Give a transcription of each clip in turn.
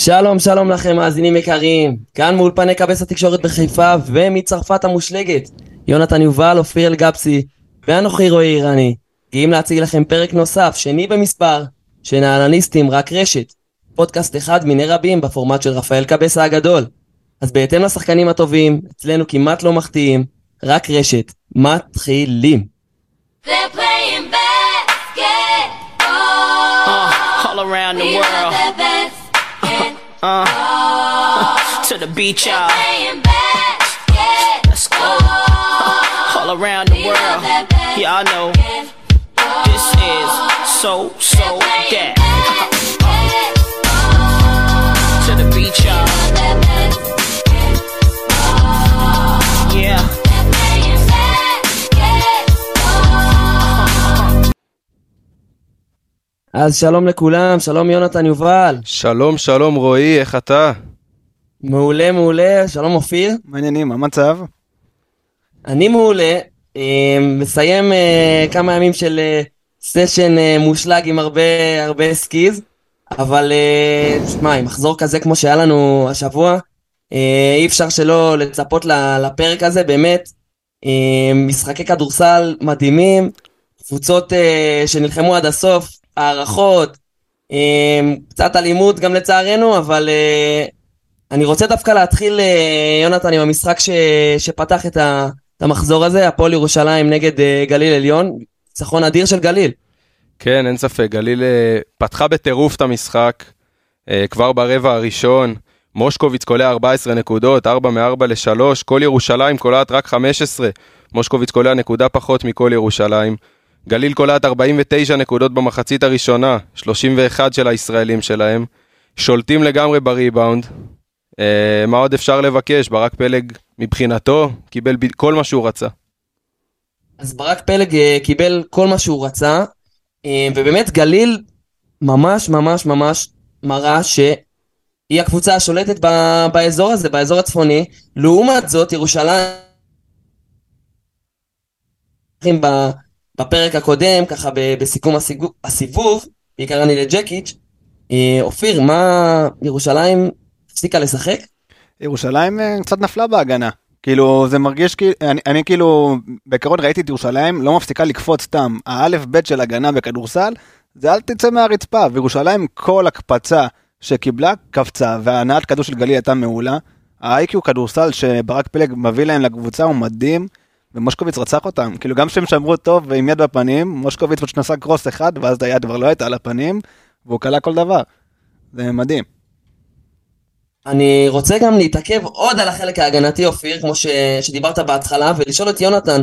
שלום שלום לכם מאזינים יקרים, כאן מאולפני קבס התקשורת בחיפה ומצרפת המושלגת יונתן יובל, אופיר אלגפסי ואנוכי רועי איראני גאים להציג לכם פרק נוסף, שני במספר, של נהלניסטים רק רשת. פודקאסט אחד מיני רבים בפורמט של רפאל קבסה הגדול. אז בהתאם לשחקנים הטובים, אצלנו כמעט לא מחטיאים, רק רשת, מתחילים. They're playing basketball. Uh, all around the world. That basketball. To the beach, y'all. Let's go. All around the world. Y'all know this is so, so that. אז שלום לכולם, שלום יונתן יובל. שלום שלום רועי, איך אתה? מעולה מעולה, שלום אופיר. מה העניינים, מה המצב? אני מעולה, אה, מסיים אה, כמה ימים של אה, סשן אה, מושלג עם הרבה הרבה skis, אבל אה, שמע, עם מחזור כזה כמו שהיה לנו השבוע, אה, אי אפשר שלא לצפות ל- לפרק הזה, באמת, אה, משחקי כדורסל מדהימים, קבוצות אה, שנלחמו עד הסוף, הערכות, אה, קצת אלימות גם לצערנו, אבל אה, אני רוצה דווקא להתחיל, אה, יונתן, עם המשחק ש... שפתח את, המחזור הזה, הפועל ירושלים נגד אה, גליל עליון, ניצחון אדיר של גליל. כן, אין ספק, גליל פתחה בטירוף את המשחק, כבר ברבע הראשון, מושקוביץ קולע 14 נקודות, 4 מ-4 ל-3, כל ירושלים קולעת רק 15, מושקוביץ קולע נקודה פחות מכל ירושלים. גליל קולעת 49 נקודות במחצית הראשונה, 31 של הישראלים שלהם, שולטים לגמרי בריבאונד. אה, מה עוד אפשר לבקש? ברק פלג מבחינתו קיבל ב- כל מה שהוא רצה. אז ברק פלג אה, קיבל כל מה שהוא רצה, אה, ובאמת גליל ממש ממש ממש מראה שהיא הקבוצה השולטת ב- באזור הזה, באזור הצפוני. לעומת זאת, ירושלים... בפרק הקודם, ככה בסיכום הסיגו- הסיבוב, בעיקר אני לג'קיץ', אה, אופיר, מה ירושלים הפסיקה לשחק? ירושלים אה, קצת נפלה בהגנה. כאילו זה מרגיש כאילו, אני, אני כאילו בעיקרון ראיתי את ירושלים לא מפסיקה לקפוץ סתם. האלף בית של הגנה בכדורסל זה אל תצא מהרצפה וירושלים כל הקפצה שקיבלה קפצה והנעת כדור של גליל הייתה מעולה. האיי-קיו כדורסל שברק פלג מביא להם לקבוצה הוא מדהים ומושקוביץ רצח אותם כאילו גם שהם שמרו טוב ועם יד בפנים מושקוביץ פשוט נסע קרוס אחד ואז היד כבר לא הייתה על הפנים והוא כלה כל דבר. זה מדהים. אני רוצה גם להתעכב עוד על החלק ההגנתי, אופיר, כמו ש... שדיברת בהתחלה, ולשאול את יונתן,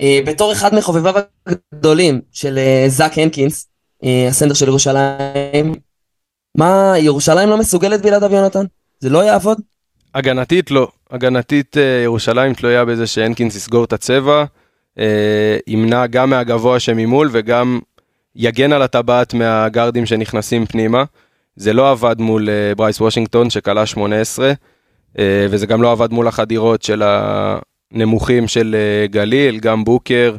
אה, בתור אחד מחובביו הגדולים של אה, זאק הנקינס, אה, הסנדר של ירושלים, מה, ירושלים לא מסוגלת בלעדיו, יונתן? זה לא יעבוד? הגנתית לא, הגנתית אה, ירושלים תלויה בזה שהנקינס יסגור את הצבע, אה, ימנע גם מהגבוה שממול וגם יגן על הטבעת מהגארדים שנכנסים פנימה. זה לא עבד מול אה, ברייס וושינגטון שכלה 18, אה, וזה גם לא עבד מול החדירות של הנמוכים של גליל, גם בוקר,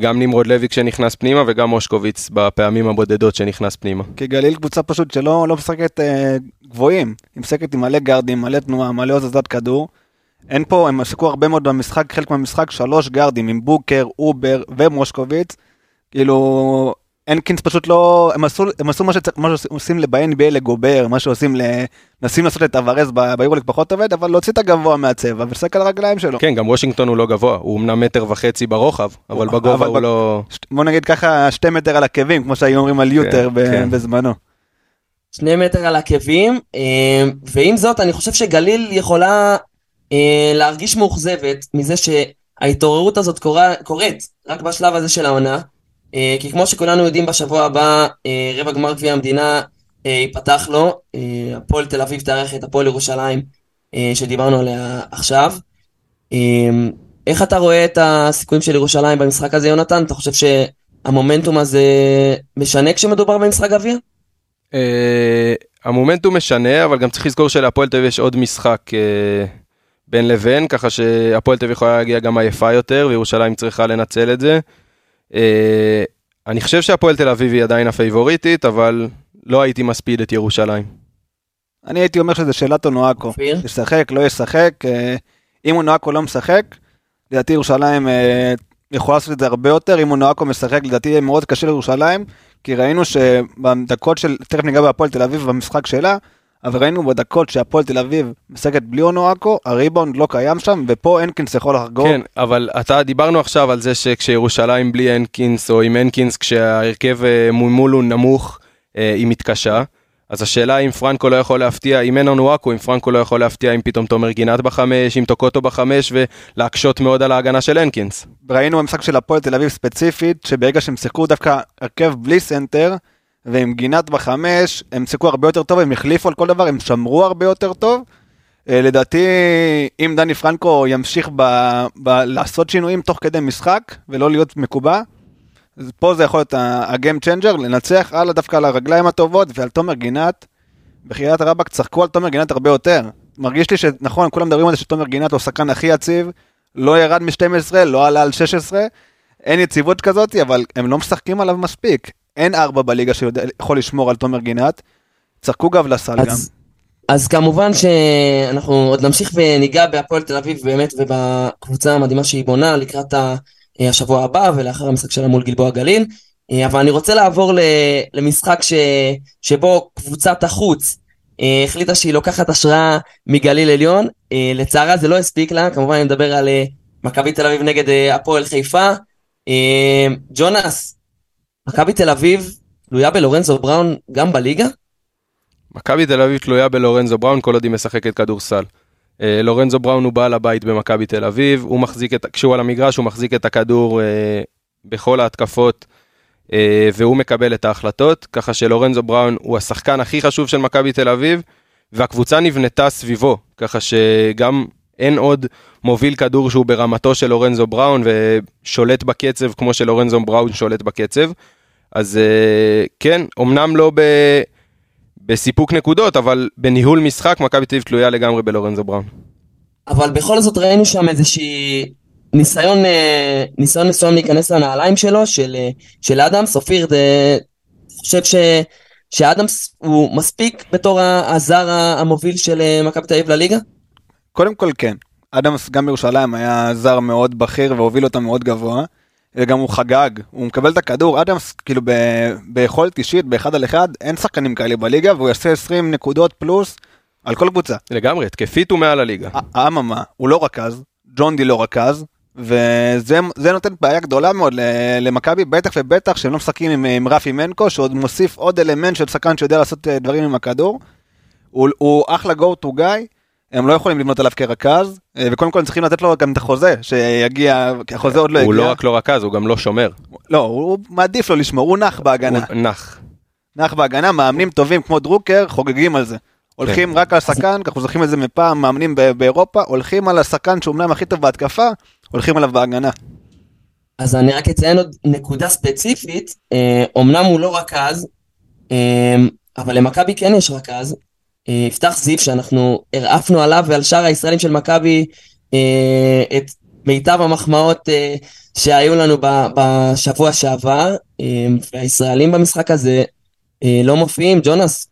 גם נמרוד לוי כשנכנס פנימה וגם מושקוביץ בפעמים הבודדות שנכנס פנימה. כי גליל קבוצה פשוט שלא לא משחקת אה, גבוהים, היא משחקת עם מלא גארדים, מלא תנועה, מלא הזזת כדור. אין פה, הם עסקו הרבה מאוד במשחק, חלק מהמשחק, שלוש גארדים עם בוקר, אובר ומושקוביץ. כאילו, הנקינס פשוט לא, הם עשו, הם עשו מה, שעושים ב-NBA לגובר, מה שעושים, ל... מנסים לעשות את הוורז ביורוליג פחות עובד, אבל להוציא את הגבוה מהצבע ולשחק על הרגליים שלו. כן, גם וושינגטון הוא לא גבוה, הוא אמנם מטר וחצי ברוחב, אבל אבל בגובה הוא ב- לא... ש- בוא נגיד ככה, שתי מטר על עקבים, כמו שהיו אומרים על יוטר ב- כן. בזמנו. שני מטר על עקבים, אה, ועם זאת, אני חושב שגליל יכולה אה, להרגיש מאוכזבת מזה שההתעוררות הזאת קורה, קורית רק בשלב הזה של העונה, כי כמו שכולנו יודעים, בשבוע הבא אה, רבע גמר גביע המדינה אה, ייפתח לו, אה, הפועל תל אביב תארח את הפועל ירושלים, אה, שדיברנו עליה עכשיו. אה, איך אתה רואה את הסיכויים של ירושלים במשחק הזה, יונתן? אתה חושב שהמומנטום הזה משנה כשמדובר במשחק גביע? אה, המומנטום משנה, אבל גם צריך לזכור שלהפועל תל אביב יש עוד משחק אה, בין לבין, ככה שהפועל תל אביב יכולה להגיע גם עייפה יותר, וירושלים צריכה לנצל את זה. אה, אני חושב שהפועל תל אביב היא עדיין הפייבוריטית, אבל לא הייתי מספיד את ירושלים. אני הייתי אומר שזה שאלת אונואקו. ישחק, לא ישחק, אה, אם אונואקו לא משחק, לדעתי ירושלים אה, יכולה לעשות את זה הרבה יותר, אם אונואקו משחק, לדעתי יהיה מאוד קשה לירושלים, כי ראינו שבדקות של, תכף ניגע בהפועל תל אביב במשחק שלה, אבל ראינו בדקות שהפועל תל אביב משחקת בלי אונואקו, הריבאונד לא קיים שם, ופה הנקינס יכול לחגוג. כן, אבל אתה, דיברנו עכשיו על זה שכשירושלים בלי הנקינס, או עם הנקינס, כשההרכב אה, ממול הוא נמוך, אה, היא מתקשה. אז השאלה אם פרנקו לא יכול להפתיע, אם אין לנו אקו, אם פרנקו לא יכול להפתיע, אם פתאום תומר גינת בחמש, אם טוקוטו בחמש, ולהקשות מאוד על ההגנה של הנקינס. ראינו במשחק של הפועל תל אביב ספציפית, שברגע שהם שיחקו דווקא הרכב בלי סנטר, ועם גינת בחמש, הם שיחקו הרבה יותר טוב, הם החליפו על כל דבר, הם שמרו הרבה יותר טוב. אה, לדעתי, אם דני פרנקו ימשיך ב, ב, לעשות שינויים תוך כדי משחק, ולא להיות מקובע, פה זה יכול להיות ה game changer, לנצח הלאה דווקא על הרגליים הטובות ועל תומר גינת. בחיית הרבאק שחקו על תומר גינת הרבה יותר. מרגיש לי שנכון, כולם מדברים על זה שתומר גינת הוא השחקן הכי יציב, לא ירד מ-12, לא עלה על 16, אין יציבות כזאת, אבל הם לא משחקים עליו מספיק. אין ארבע בליגה שיכול לשמור על תומר גינת. צחקו גבלסל גם. אז, אז כמובן שאנחנו עוד נמשיך וניגע בהפועל תל אביב באמת ובקבוצה המדהימה שהיא בונה לקראת אה, השבוע הבא ולאחר המשחק שלה מול גלבוע גליל. אה, אבל אני רוצה לעבור למשחק ש- שבו קבוצת החוץ אה, החליטה שהיא לוקחת השראה מגליל עליון. לצערה זה לא הספיק לה, כמובן אני מדבר על מכבי תל אביב נגד הפועל חיפה. ג'ונס, מכבי תל אביב תלויה בלורנזו בראון גם בליגה? מכבי תל אביב תלויה בלורנזו בראון כל עוד היא משחקת כדורסל. אה, לורנזו בראון הוא בעל הבית במכבי תל אביב, הוא מחזיק את, כשהוא על המגרש הוא מחזיק את הכדור אה, בכל ההתקפות אה, והוא מקבל את ההחלטות, ככה שלורנזו בראון הוא השחקן הכי חשוב של מכבי תל אביב והקבוצה נבנתה סביבו, ככה שגם אין עוד מוביל כדור שהוא ברמתו של לורנזו בראון ושולט בקצב כמו שלורנזו בראון שולט בקצב. אז אה, כן, אמנם לא ב... בסיפוק נקודות, אבל בניהול משחק מכבי תל אביב תלויה לגמרי בלורנזו בראון. אבל בכל זאת ראינו שם איזושהי ניסיון, אה, ניסיון מסוים להיכנס לנעליים שלו, של, אה, של אדמס. אופיר, אתה חושב ש, שאדמס הוא מספיק בתור הזר המוביל של מכבי תל אביב לליגה? קודם כל כן, אדמס גם בירושלים היה זר מאוד בכיר והוביל אותם מאוד גבוה. וגם הוא חגג, הוא מקבל את הכדור, אדמס כאילו ב- ביכולת אישית, באחד על אחד, אין שחקנים כאלה בליגה והוא יעשה 20 נקודות פלוס על כל קבוצה. לגמרי, התקפית הוא מעל הליגה. אממה, הוא לא רכז, ג'ון די לא רכז, וזה זה נותן בעיה גדולה מאוד למכבי, בטח ובטח שהם לא משחקים עם, עם רפי מנקו, שעוד מוסיף עוד אלמנט של שחקן שיודע לעשות אה, דברים עם הכדור. הוא, הוא אחלה go to guy, הם לא יכולים לבנות עליו כרכז, אה, וקודם כל הם צריכים לתת לו גם את החוזה, שיגיע, כי החוזה עוד לא הגיע. הוא לא רק לא רכז, הוא גם לא שומר. לא, הוא מעדיף לו לשמור, הוא נח בהגנה. הוא נח. נח בהגנה, מאמנים טובים כמו דרוקר חוגגים על זה. הולכים רק על השחקן, אנחנו זוכרים את זה מפעם, מאמנים ב- באירופה, הולכים על השחקן שהוא אומנם הכי טוב בהתקפה, הולכים עליו בהגנה. אז אני רק אציין עוד נקודה ספציפית, אה, אומנם הוא לא רכז, אה, אבל למכבי כן יש רכז, אה, יפתח זיו שאנחנו הרעפנו עליו ועל שאר הישראלים של מכבי אה, את מיטב המחמאות אה, שהיו לנו בשבוע שעבר, אה, והישראלים במשחק הזה אה, לא מופיעים. ג'ונס,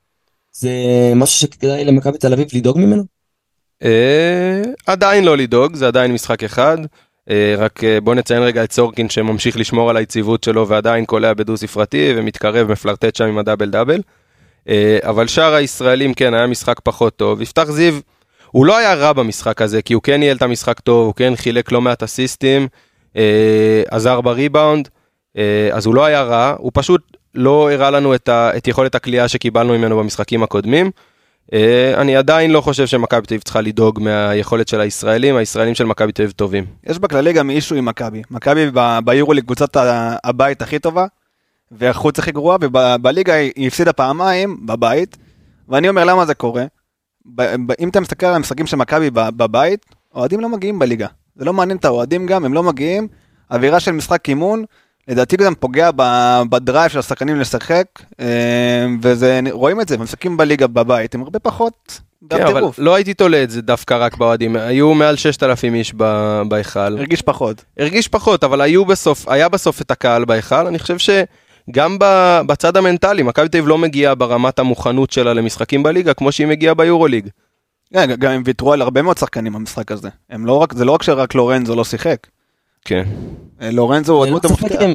זה משהו שכדאי למכבי תל אביב לדאוג ממנו? אה, עדיין לא לדאוג, זה עדיין משחק אחד. אה, רק אה, בוא נציין רגע את סורקין שממשיך לשמור על היציבות שלו ועדיין קולע בדו ספרתי ומתקרב, מפלרטט שם עם הדאבל דאבל. אה, אבל שאר הישראלים כן, היה משחק פחות טוב. יפתח זיו, הוא לא היה רע במשחק הזה, כי הוא כן ניהל את המשחק טוב, הוא כן חילק לא מעט אסיסטים, אה, עזר בריבאונד, אה, אז הוא לא היה רע, הוא פשוט לא הראה לנו את, ה, את יכולת הכלייה שקיבלנו ממנו במשחקים הקודמים. אני עדיין לא חושב שמכבי תל אביב צריכה לדאוג מהיכולת של הישראלים, הישראלים של מכבי תל אביב טובים. יש בכללי גם אישו עם מכבי. מכבי ב- ביורוליג קבוצת ה- הבית הכי טובה, והחוץ הכי גרועה, ובליגה היא הפסידה פעמיים בבית, ואני אומר למה זה קורה. אם אתה מסתכל על המשחקים של מכבי בבית, אוהדים לא מגיעים בליגה. זה לא מעניין את האוהדים גם, הם לא מגיעים. אווירה של משחק אימון, לדעתי גם פוגע בדרייב של השחקנים לשחק, אה, וזה, רואים את זה, במשחקים בליגה בבית, הם הרבה פחות כן, אבל בטירוף. לא הייתי תולה את זה דווקא רק באוהדים, היו מעל 6,000 איש בהיכל. הרגיש פחות. הרגיש פחות, אבל היו בסוף, היה בסוף את הקהל בהיכל, אני חושב גם ב- בצד המנטלי, מכבי תל אביב לא מגיעה ברמת המוכנות שלה למשחקים בליגה, כמו שהיא מגיעה ביורוליג. כן, גם הם ויתרו על הרבה מאוד שחקנים במשחק הזה. הם לא רק, זה לא רק שרק לורנזו לא שיחק. כן. אה, לורנזו הוא הדמות המפתח. הם-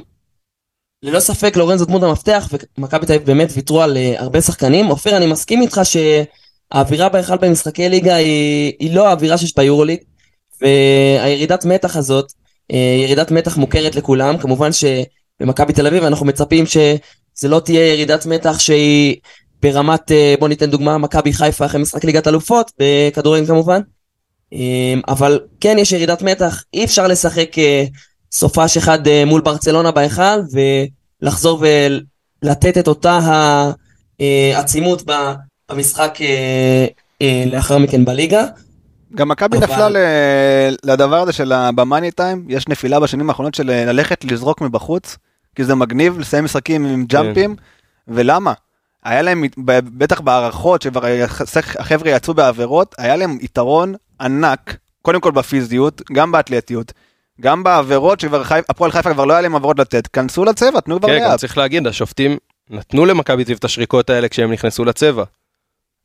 ללא ספק לורנזו דמות המפתח, ומכבי תל אביב באמת ויתרו על אה, הרבה שחקנים. אופיר, אני מסכים איתך שהאווירה בהיכל במשחקי ליגה היא, היא לא האווירה שיש ביורוליג, והירידת מתח הזאת, אה, ירידת מתח מוכרת לכולם. כמובן שבמכבי תל אביב אנחנו מצפים שזה לא תהיה ירידת מתח שהיא ברמת, אה, בוא ניתן דוגמה, מכבי חיפה אחרי משחק ליגת אלופות, בכדורגל כמובן. אה, אבל כן יש ירידת מתח, אי אפשר לשחק אה, סופש אחד אה, מול ברצלונה בהיכל ולחזור ולתת את אותה העצימות במשחק לאחר מכן בליגה. גם מכבי אבל- נפלה ל- לדבר הזה של במאני טיים, יש נפילה בשנים האחרונות של ללכת לזרוק מבחוץ, כי זה מגניב לסיים משחקים עם ג'אמפים, ולמה? היה להם, בטח בהערכות, שכבר החבר'ה יצאו בעבירות, היה להם יתרון ענק, קודם כל בפיזיות, גם באתלטיות, גם בעבירות שכבר חי- הפועל חיפה כבר לא היה להם עבירות לתת, כנסו לצבע, תנו כבר כן, גם ליד. צריך להגיד, השופטים נתנו למכבי תל את השריקות האלה כשהם נכנסו לצבע.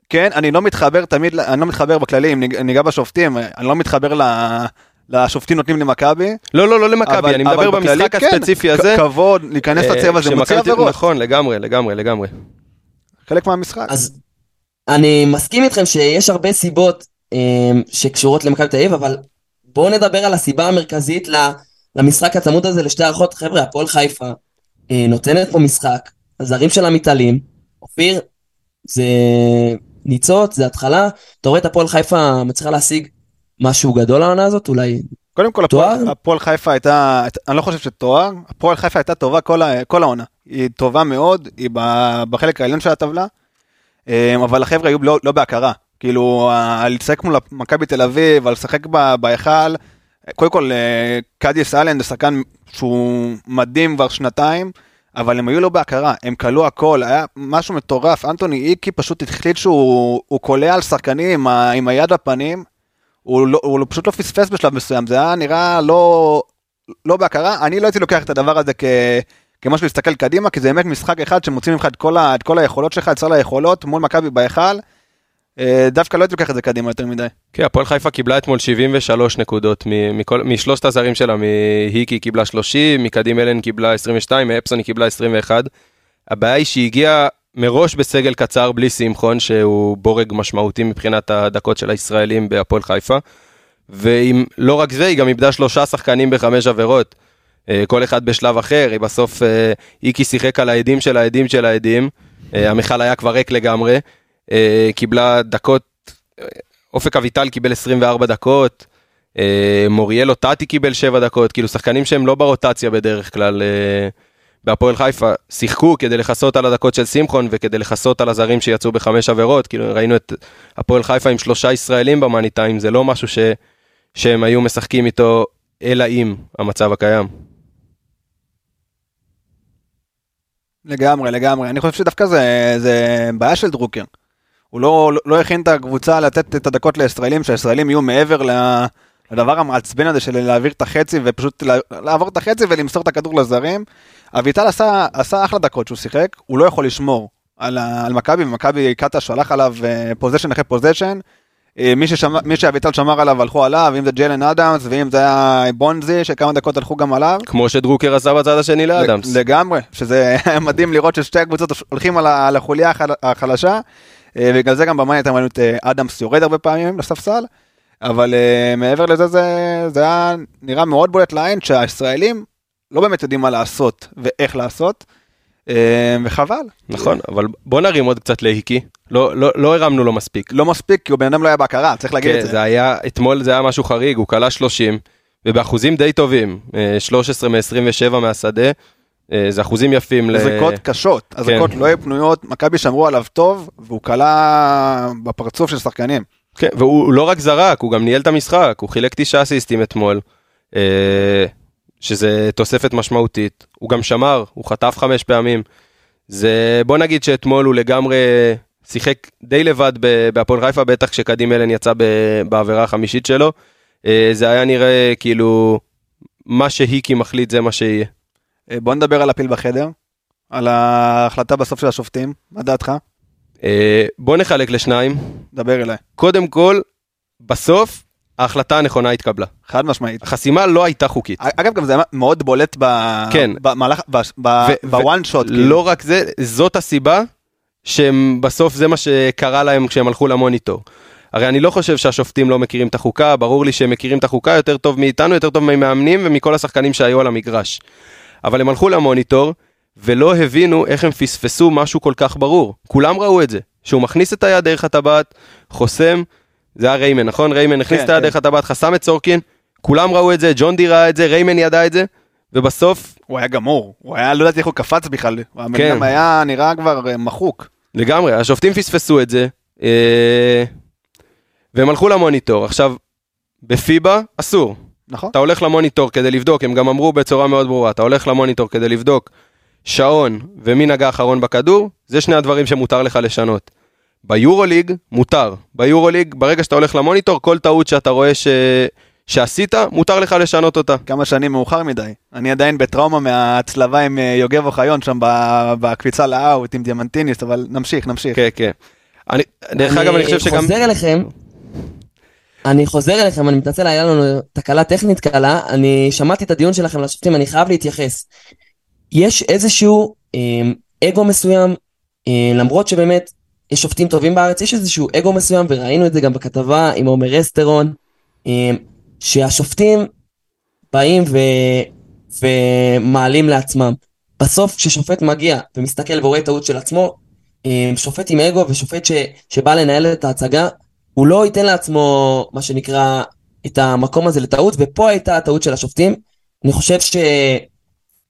כן, אני לא מתחבר תמיד, אני לא מתחבר בכללי, אם ניג- ניגע בשופטים, אני לא מתחבר ל- לשופטים נותנים למכבי. לא, לא, לא למכבי, אבל- אני מדבר במשחק כן, הספציפי כ- הזה. כבוד, להיכנס אה, לצבע זה מוציא עבירות. נכון, לגמרי, לגמרי, לגמרי. חלק מהמשחק. אז אני מסכים איתכם שיש הרבה סיבות אה, שקשורות למכבי תל אביב, אבל בואו נדבר על הסיבה המרכזית למשחק הצמוד הזה לשתי הערכות. חבר'ה, הפועל חיפה אה, נותנת פה משחק, הזרים שלה מתעלים. אופיר, זה ניצוץ, זה התחלה. אתה רואה את הפועל חיפה מצליחה להשיג משהו גדול העונה הזאת? אולי קודם כל, תואר? הפועל- הפועל חיפה הייתה, אני לא חושב שתואר, הפועל חיפה הייתה טובה כל כל העונה. היא טובה מאוד, היא בחלק העליון של הטבלה, אה, אבל החבר'ה היו לא לא בהכרה. כאילו, לשחק מול מכבי תל אביב, על לשחק בהיכל, קודם כל, אה, קדיס אלן זה שחקן שהוא מדהים כבר שנתיים, אבל הם היו לא בהכרה, הם כלו הכל, היה משהו מטורף, אנטוני איקי פשוט החליט שהוא הוא קולע על שחקנים עם, ה, עם היד בפנים, הוא, לא, הוא פשוט לא פספס בשלב מסוים, זה היה נראה לא, לא בהכרה, אני לא הייתי לוקח את הדבר הזה כ, כמשהו להסתכל קדימה, כי זה באמת משחק אחד שמוצאים ממך את כל, ה, את כל היכולות שלך, את סל היכולות מול מכבי בהיכל, אה, דווקא לא הייתי לוקח את זה קדימה יותר מדי. כן, הפועל חיפה קיבלה אתמול 73 נקודות מכל- משלושת הזרים שלה, מהיקי קיבלה 30, מקדים אלן קיבלה 22, מאפסון היא קיבלה 21. הבעיה היא שהיא הגיעה מראש בסגל קצר בלי שמחון, שהוא בורג משמעותי מבחינת הדקות של הישראלים בהפועל חיפה. ואם לא רק זה, היא גם איבדה שלושה שחקנים בחמש עבירות. אה, כל אחד בשלב אחר, היא בסוף, אה, איקי שיחק על העדים של העדים של העדים, אה, המכל היה כבר ריק לגמרי, קיבלה דקות, אופק אביטל קיבל 24 דקות, מוריאלו טאטי קיבל 7 דקות, כאילו שחקנים שהם לא ברוטציה בדרך כלל בהפועל חיפה, שיחקו כדי לכסות על הדקות של שמחון וכדי לכסות על הזרים שיצאו בחמש עבירות, כאילו ראינו את הפועל חיפה עם שלושה ישראלים במאני טיים, זה לא משהו ש, שהם היו משחקים איתו, אלא אם המצב הקיים. לגמרי, לגמרי. אני חושב שדווקא זה, זה בעיה של דרוקר. הוא לא, לא הכין את הקבוצה לתת את הדקות לישראלים, שהישראלים יהיו מעבר ל- לדבר המעצבן הזה של להעביר את החצי ופשוט לעבור את החצי ולמסור את הכדור לזרים. אביטל עשה, עשה אחלה דקות שהוא שיחק, הוא לא יכול לשמור על, על מכבי, ומכבי קטש הלך עליו possession אחרי possession. מי, ששמע, מי שאביטל שמר עליו הלכו עליו, אם זה ג'לן אדמס ואם זה היה בונזי, שכמה דקות הלכו גם עליו. כמו שדרוקר עשה בצד השני לאדמס. לגמרי, שזה מדהים לראות ששתי הקבוצות הולכים על החוליה החל- החלשה. אה, בגלל זה גם במאניית ראינו את אה, אדמס יורד הרבה פעמים לספסל. אבל אה, מעבר לזה זה, זה היה נראה מאוד בולט לעין שהישראלים לא באמת יודעים מה לעשות ואיך לעשות. אה, וחבל. נכון, אבל בוא נרים עוד קצת להיקי, לא, לא, לא הרמנו לו מספיק. לא מספיק כי הוא בן אדם לא היה בהכרה, צריך להגיד כן, את זה. זה היה, אתמול זה היה משהו חריג, הוא כלה 30, ובאחוזים די טובים, אה, 13 מ-27 מהשדה, אה, זה אחוזים יפים. ל- זריקות קשות, הזריקות כן. לא היו פנויות, מכבי שמרו עליו טוב והוא כלה בפרצוף של שחקנים. כן, והוא לא רק זרק, הוא גם ניהל את המשחק, הוא חילק תשעה אסיסטים אתמול, אה, שזה תוספת משמעותית, הוא גם שמר, הוא חטף חמש פעמים. זה, בוא נגיד שאתמול הוא לגמרי שיחק די לבד בהפועל חיפה, בטח כשקדים אלן יצא בעבירה החמישית שלו. אה, זה היה נראה כאילו, מה שהיקי מחליט זה מה שיהיה. אה, בוא נדבר על הפיל בחדר. על ההחלטה בסוף של השופטים, מה דעתך? אה, בוא נחלק לשניים. דבר אליי. קודם כל, בסוף, ההחלטה הנכונה התקבלה. חד משמעית. החסימה לא הייתה חוקית. אגב, גם זה היה מאוד בולט ב... כן. במהלך, ב- ב- ו- בוואן שוט. כאילו. לא רק זה, זאת הסיבה שבסוף זה מה שקרה להם כשהם הלכו למוניטור. הרי אני לא חושב שהשופטים לא מכירים את החוקה, ברור לי שהם מכירים את החוקה יותר טוב מאיתנו, יותר טוב ממאמנים ומכל השחקנים שהיו על המגרש. אבל הם הלכו למוניטור ולא הבינו איך הם פספסו משהו כל כך ברור. כולם ראו את זה, שהוא מכניס את היד דרך הטבעת, חוסם, זה היה ריימן, נכון? ריימן הכניס כן, את היד כן. דרך הטבעת, חסם את סורקין, כולם ראו את זה, ג'ון די ראה את זה, ריימן ידע את זה, ובסוף הוא היה גמור. הוא היה, לא ידעתי איך הוא קפץ בכלל. הבן כן. היה נראה כבר אה, מחוק. לגמרי, השופטים פספסו את זה, אה, והם הלכו למוניטור. עכשיו, בפיבה אסור. נכון? אתה הולך למוניטור כדי לבדוק, הם גם אמרו בצורה מאוד ברורה, אתה הולך למוניטור כדי לבדוק שעון ומי נגע אחרון בכדור, זה שני הדברים שמותר לך לשנות. ביורוליג מותר. ביורוליג, ברגע שאתה הולך למוניטור, כל טעות שאתה רואה ש... שעשית, מותר לך לשנות אותה. כמה שנים מאוחר מדי. אני עדיין בטראומה מההצלבה עם אה, יוגב אוחיון שם ב- בקפיצה לאאוט עם דיאמנטיניסט, אבל נמשיך, נמשיך. כן, כן. אני, דרך אגב, אני חושב שגם... חוזר אליכם, אני חוזר אליכם, אני מתנצל, היה לנו תקלה טכנית קלה, אני שמעתי את הדיון שלכם לשופטים, אני חייב להתייחס. יש איזשהו אה, אגו מסוים, אה, למרות שבאמת יש שופטים טובים בארץ, יש איזשהו אגו מסוים, וראינו את זה גם בכתבה עם עומר אסטרון, אה, שהשופטים באים ו... ומעלים לעצמם. בסוף כששופט מגיע ומסתכל ורואה טעות של עצמו, אה, שופט עם אגו ושופט ש... שבא לנהל את ההצגה, הוא לא ייתן לעצמו, מה שנקרא, את המקום הזה לטעות, ופה הייתה הטעות של השופטים. אני חושב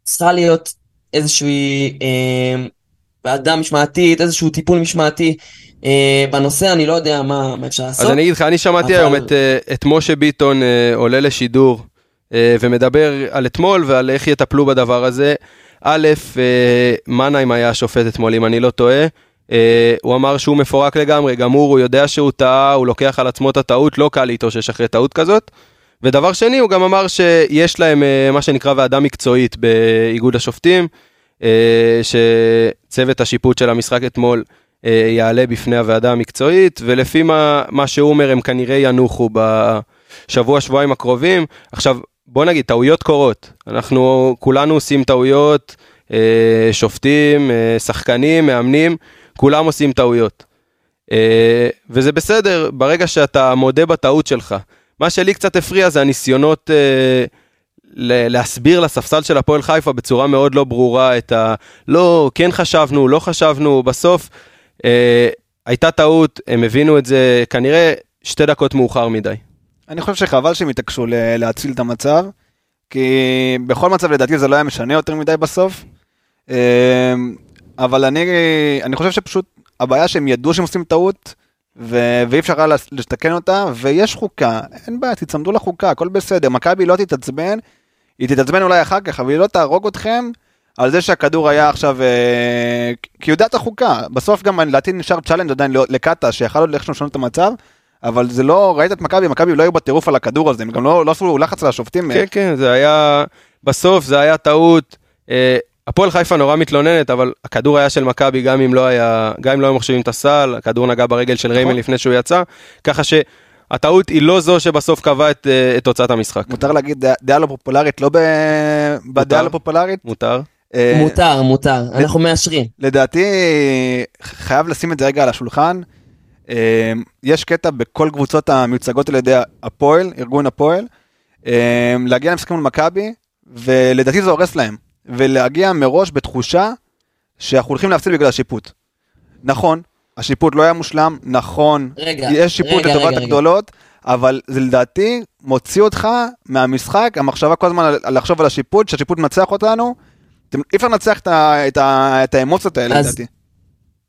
שצריכה להיות איזושהי אה, ועדה משמעתית, איזשהו טיפול משמעתי אה, בנושא, אני לא יודע מה, מה אפשר לעשות. אז אני אגיד לך, אני שמעתי אבל- היום את, אה, את משה ביטון אה, עולה לשידור אה, ומדבר על אתמול ועל איך יטפלו בדבר הזה. א', אה, מנהיים היה השופט אתמול, אם אני לא טועה. אה, הוא אמר שהוא מפורק לגמרי, גמור, הוא יודע שהוא טעה, הוא לוקח על עצמו את הטעות, לא קל להתאושש אחרי טעות כזאת. ודבר שני, הוא גם אמר שיש להם אה, מה שנקרא ועדה מקצועית באיגוד השופטים, אה, שצוות השיפוט של המשחק אתמול אה, יעלה בפני הוועדה המקצועית, ולפי מה, מה שהוא אומר, הם כנראה ינוחו בשבוע, שבועיים הקרובים. עכשיו, בוא נגיד, טעויות קורות. אנחנו כולנו עושים טעויות, שופטים, שחקנים, מאמנים, כולם עושים טעויות. וזה בסדר, ברגע שאתה מודה בטעות שלך. מה שלי קצת הפריע זה הניסיונות אה, להסביר לספסל של הפועל חיפה בצורה מאוד לא ברורה את ה... לא, כן חשבנו, לא חשבנו, בסוף אה, הייתה טעות, הם הבינו את זה כנראה שתי דקות מאוחר מדי. אני חושב שחבל שהם התעקשו להציל את המצב, כי בכל מצב לדעתי זה לא היה משנה יותר מדי בסוף. אמ, אבל אני, אני חושב שפשוט הבעיה שהם ידעו שהם עושים טעות, ו- ואי אפשר היה לתקן אותה, ויש חוקה, אין בעיה, תצמדו לחוקה, הכל בסדר. מכבי לא תתעצבן, היא תתעצבן אולי אחר כך, אבל היא לא תהרוג אתכם על זה שהכדור היה עכשיו, אה, כי היא יודעת החוקה. בסוף גם לדעתי נשאר challenge עדיין לא- לקאטה, שיכל עוד איכשהו לשנות את המצב. אבל זה לא, ראית את מכבי, מכבי לא היו בטירוף על הכדור הזה, הם גם לא, לא עשו לחץ על השופטים. כן, כן, זה היה... בסוף זה היה טעות. אה, הפועל חיפה נורא מתלוננת, אבל הכדור היה של מכבי גם אם לא היה, גם אם לא היו מחשיבים את הסל, הכדור נגע ברגל של ריימן לפני שהוא יצא, ככה שהטעות היא לא זו שבסוף קבעה את, אה, את תוצאת המשחק. מותר להגיד דעה- לא פופולרית, לא ב... בדעה לא פופולרית. מותר? אה, מותר, מותר, אנחנו מאשרים. לדעתי, חייב לשים את זה רגע על השולחן. אה, יש קטע בכל קבוצות המיוצגות על ידי הפועל, ארגון הפועל, להגיע למשחקים מול מכבי, ולדעתי זה הורס להם. ולהגיע מראש בתחושה שאנחנו הולכים להפסיד בגלל השיפוט. נכון, השיפוט לא היה מושלם, נכון, רגע, יש שיפוט רגע, לטובת רגע, רגע. הגדולות, אבל זה לדעתי מוציא אותך מהמשחק, המחשבה כל הזמן על לחשוב על השיפוט, שהשיפוט מנצח אותנו, אתם- אי אפשר לנצח את ה- את ה- את האמוציות האלה אז- לדעתי.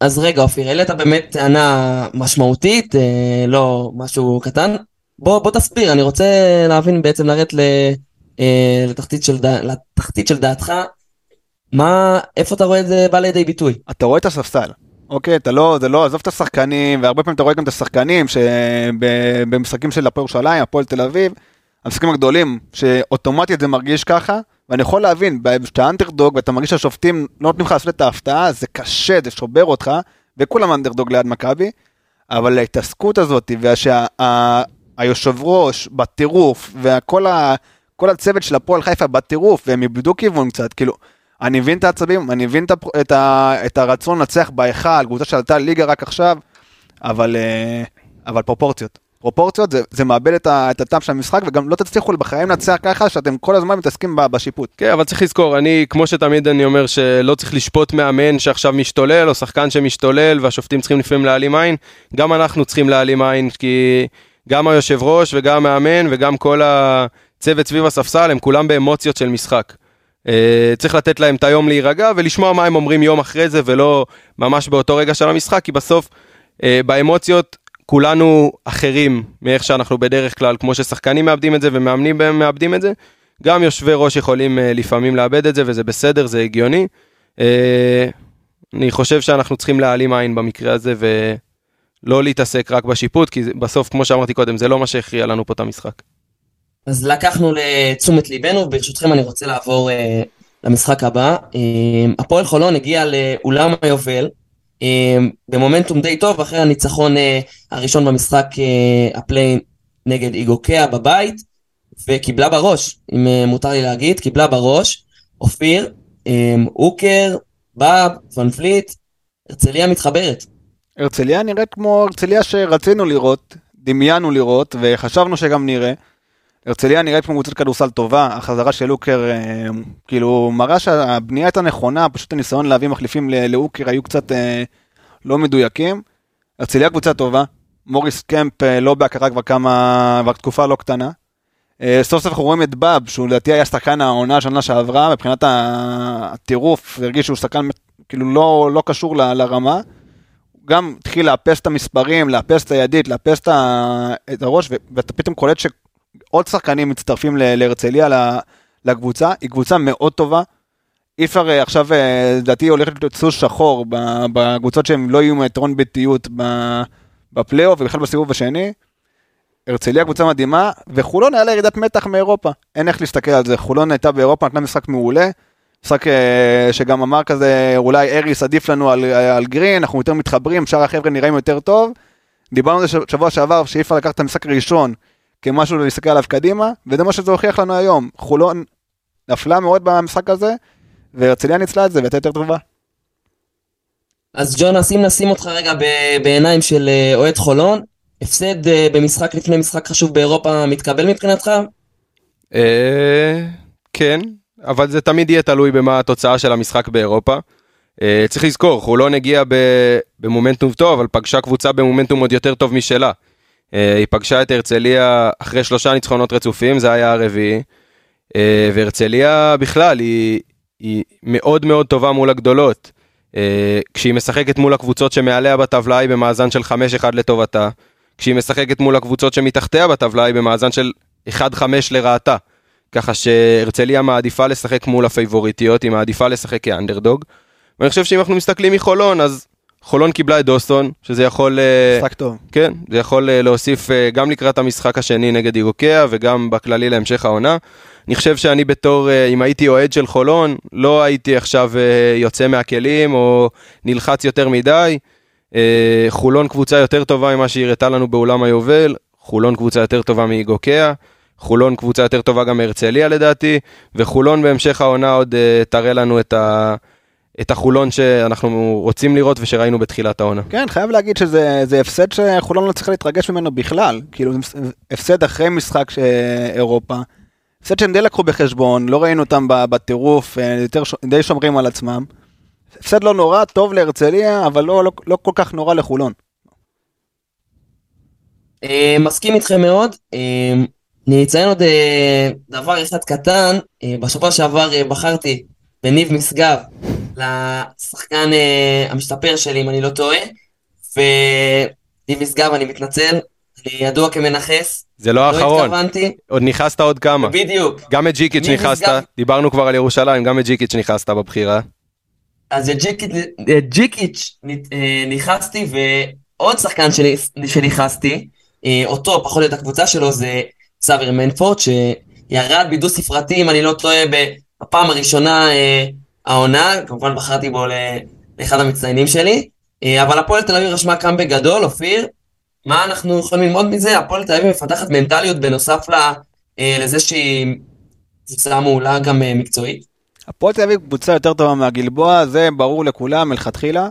אז רגע, אופיר, העלית באמת טענה משמעותית, אה, לא משהו קטן. בוא, בוא תסביר, אני רוצה להבין בעצם, לרדת ל, אה, לתחתית, של דע, לתחתית של דעתך. מה, איפה אתה רואה את זה בא לידי ביטוי? אתה רואה את הספסל, אוקיי? אתה לא, זה לא, עזוב את השחקנים, והרבה פעמים אתה רואה גם את השחקנים שבמשחקים של הפועל ירושלים, הפועל תל אביב, המשחקים הגדולים, שאוטומטית זה מרגיש ככה, ואני יכול להבין, כשאתה אנדרדוג ואתה מרגיש שהשופטים לא נותנים לך לעשות את ההפתעה, זה קשה, זה שובר אותך, וכולם אנדרדוג ליד מכבי, אבל ההתעסקות הזאת, והיושב ראש בטירוף, וכל כל הצוות של הפועל חיפה בטירוף, והם איבדו כיוון קצת, כאילו, אני מבין את העצבים, אני מבין את, הפ- את, ה, את הרצון לנצח בהיכל, קבוצה שעלתה ליגה רק עכשיו, אבל, אה, אבל פרופורציות. פרופורציות זה, זה מאבד את, ה, את הטעם של המשחק וגם לא תצליחו בחיים לנצח ככה שאתם כל הזמן מתעסקים בשיפוט. כן, אבל צריך לזכור, אני, כמו שתמיד אני אומר, שלא צריך לשפוט מאמן שעכשיו משתולל, או שחקן שמשתולל, והשופטים צריכים לפעמים להעלים עין, גם אנחנו צריכים להעלים עין, כי גם היושב ראש וגם המאמן וגם כל הצוות סביב הספסל, הם כולם באמוציות של משחק. אה, צריך לתת להם את היום להירגע ולשמוע מה הם אומרים יום אחרי זה, ולא ממש באותו רגע של המשחק, כי בסוף, אה, באמוציות, כולנו אחרים מאיך שאנחנו בדרך כלל, כמו ששחקנים מאבדים את זה ומאמנים בהם מאבדים את זה, גם יושבי ראש יכולים אה, לפעמים לאבד את זה, וזה בסדר, זה הגיוני. אה, אני חושב שאנחנו צריכים להעלים עין במקרה הזה, ולא להתעסק רק בשיפוט, כי בסוף, כמו שאמרתי קודם, זה לא מה שהכריע לנו פה את המשחק. אז לקחנו לתשומת ליבנו, וברשותכם אני רוצה לעבור אה, למשחק הבא. אה, הפועל חולון הגיע לאולם היובל אה, במומנטום די טוב, אחרי הניצחון אה, הראשון במשחק אה, הפליי נגד איגוקיה בבית, וקיבלה בראש, אם אה, מותר לי להגיד, קיבלה בראש. אופיר, אה, אוקר, באב, ון פליט, הרצליה מתחברת. הרצליה נראית כמו הרצליה שרצינו לראות, דמיינו לראות וחשבנו שגם נראה. הרצליה נראית כמו קבוצת כדורסל טובה, החזרה של לוקר אה, כאילו מראה שהבנייה הייתה נכונה, פשוט הניסיון להביא מחליפים ל- לאוקר היו קצת אה, לא מדויקים. הרצליה קבוצה טובה, מוריס קמפ אה, לא בהכרה כבר כמה, כבר תקופה לא קטנה. סוף סוף אנחנו רואים את באב, שהוא לדעתי היה שחקן העונה השנה שעברה, מבחינת הטירוף, הרגיש שהוא שחקן כאילו לא, לא קשור ל- לרמה. גם התחיל לאפס את המספרים, לאפס את הידית, לאפס את הראש, ואתה פתאום קולט שעוד שחקנים מצטרפים להרצליה לקבוצה, היא קבוצה מאוד טובה. אי אפשר אה, עכשיו, אה, לדעתי הולכת להיות סוס שחור בקבוצות שהן לא יהיו עם יתרון ביתיות בפלייאוף ובכלל בסיבוב השני. הרצליה קבוצה מדהימה, וחולון היה לה ירידת מתח מאירופה, אין איך להסתכל על זה, חולון הייתה באירופה, נתנה משחק מעולה, משחק אה, שגם אמר כזה, אולי אריס עדיף לנו על, על גרין, אנחנו יותר מתחברים, שאר החבר'ה נראים יותר טוב. דיברנו על זה שבוע שעבר, שאי אפשר לקחת את המשחק הראשון כמשהו להסתכל עליו קדימה, וזה מה שזה הוכיח לנו היום. חולון נפלה מאוד במשחק הזה, והרצליה ניצלה את זה, והייתה יותר טובה. אז ג'ונס, אם נשים אותך רגע ב- בעיניים של אה, אוהד חולון, הפסד אה, במשחק לפני משחק חשוב באירופה מתקבל מבחינתך? אה, כן, אבל זה תמיד יהיה תלוי במה התוצאה של המשחק באירופה. צריך לזכור, חולון הגיעה ב- במומנטום טוב, אבל פגשה קבוצה במומנטום עוד יותר טוב משלה. אה, היא פגשה את הרצליה אחרי שלושה ניצחונות רצופים, זה היה הרביעי. אה, והרצליה בכלל היא, היא מאוד מאוד טובה מול הגדולות. אה, כשהיא משחקת מול הקבוצות שמעליה בטבלה היא במאזן של 5-1 לטובתה. כשהיא משחקת מול הקבוצות שמתחתיה בטבלה היא במאזן של 1-5 לרעתה. ככה שהרצליה מעדיפה לשחק מול הפייבוריטיות, היא מעדיפה לשחק כאנדרדוג. ואני חושב שאם אנחנו מסתכלים מחולון, אז חולון קיבלה את דוסטון, שזה יכול... אה, משחק טוב. כן, זה יכול אה, להוסיף אה, גם לקראת המשחק השני נגד אירוקיה וגם בכללי להמשך העונה. אני חושב שאני בתור, אם הייתי אוהד של חולון, לא הייתי עכשיו יוצא מהכלים או נלחץ יותר מדי. חולון קבוצה יותר טובה ממה שהיא הראתה לנו באולם היובל, חולון קבוצה יותר טובה מאיגוקיה, חולון קבוצה יותר טובה גם מהרצליה לדעתי, וחולון בהמשך העונה עוד אה, תראה לנו את, ה, את החולון שאנחנו רוצים לראות ושראינו בתחילת העונה. כן, חייב להגיד שזה זה הפסד שחולון לא צריכה להתרגש ממנו בכלל. כאילו, זה הפסד אחרי משחק ש- אירופה. הפסד שהם די לקחו בחשבון, לא ראינו אותם בטירוף, אה, יותר ש- די שומרים על עצמם. הפסד לא נורא, טוב להרצליה, אבל לא, לא, לא כל כך נורא לחולון. אה, מסכים איתכם מאוד. אה, אני אציין עוד דבר אחד קטן, בשבוע שעבר בחרתי בניב משגב לשחקן אה, המשתפר שלי, אם אני לא טועה, וניב משגב, אני מתנצל, אני ידוע כמנכס, זה לא לא האחרון, התכוונתי, עוד נכנסת עוד כמה. בדיוק. גם את ג'יקיץ' נכנסת, נסגר? דיברנו כבר על ירושלים, גם את ג'יקיץ' נכנסת בבחירה. אז את ג'יקיץ', אה, נכנסתי, ועוד שחקן שנכנסתי, אה, אותו, פחות או יותר הקבוצה שלו, זה סאבר מנפורד, שירד בדו ספרתי, אם אני לא טועה, הפעם הראשונה העונה, כמובן בחרתי בו לאחד המצטיינים שלי, אה, אבל הפועל תל אביב רשמה קאמבק גדול, אופיר, מה אנחנו יכולים ללמוד מזה? הפועל תל אביב מפתחת מנטליות בנוסף ל, אה, לזה שהיא קבוצה מעולה גם אה, מקצועית. הפועל תל אביב קבוצה יותר טובה מהגלבוע, זה ברור לכולם מלכתחילה.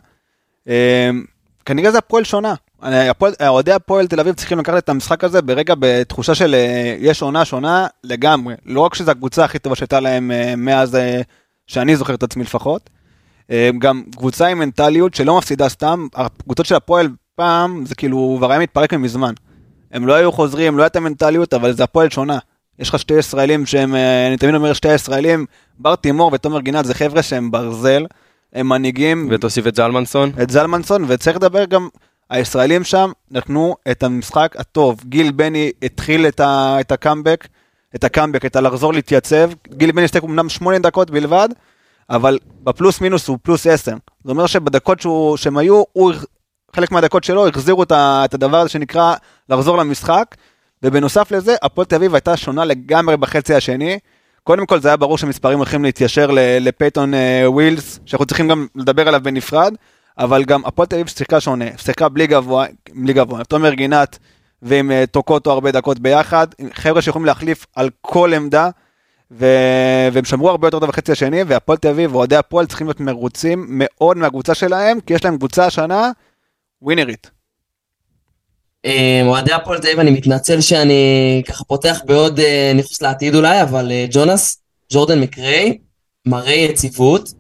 אה, כנראה זה הפועל שונה. אוהדי הפועל תל אביב צריכים לקחת את המשחק הזה ברגע בתחושה של יש עונה שונה לגמרי. לא רק שזו הקבוצה הכי טובה שהייתה להם מאז שאני זוכר את עצמי לפחות. אה, גם קבוצה עם מנטליות שלא מפסידה סתם, הקבוצות של הפועל פעם זה כאילו כבר היה מתפרק מזמן. הם לא היו חוזרים, לא הייתה מנטליות, אבל זה הפועל שונה. יש לך שתי ישראלים שהם, אה, אני תמיד אומר שתי ישראלים, בר תימור ותומר גינת זה חבר'ה שהם ברזל, הם מנהיגים, ותוסיף את זלמנסון. את זלמנסון, וצריך לדבר גם, הישראלים שם נתנו את המשחק הטוב. גיל בני התחיל את, ה, את הקאמבק, את הקאמבק, את הלחזור להתייצב. גיל בני הסתכל אמנם שמונה דקות בלבד, אבל בפלוס מינוס הוא פלוס עשר. זה אומר שבדקות שהוא, שהם היו, הוא, חלק מהדקות שלו החזירו את, הדבר הזה שנקרא לחזור למשחק. ובנוסף לזה, הפועל תל אביב הייתה שונה לגמרי בחצי השני. קודם כל זה היה ברור שהמספרים הולכים להתיישר לפייטון אה, וויליס, שאנחנו צריכים גם לדבר עליו בנפרד, אבל גם הפועל תל אביב שיחקה שונה, שיחקה בלי גבוה, בלי גבוה, תומר גינת ועם אה, טוקוטו הרבה דקות ביחד, חבר'ה שיכולים להחליף על כל עמדה, ו... והם שמרו הרבה יותר טוב בחצי השני, והפועל תל אביב ואוהדי הפועל צריכים להיות מרוצים מאוד מהקבוצה שלהם, כי יש להם קבוצה השנה ווינרית. אה, אוהדי הפועל תל אביב, אני מתנצל שאני ככה פותח בעוד אה, ניחוס לעתיד אולי, אבל אה, ג'ונס, ג'ורדן מקריי, מראה יציבות,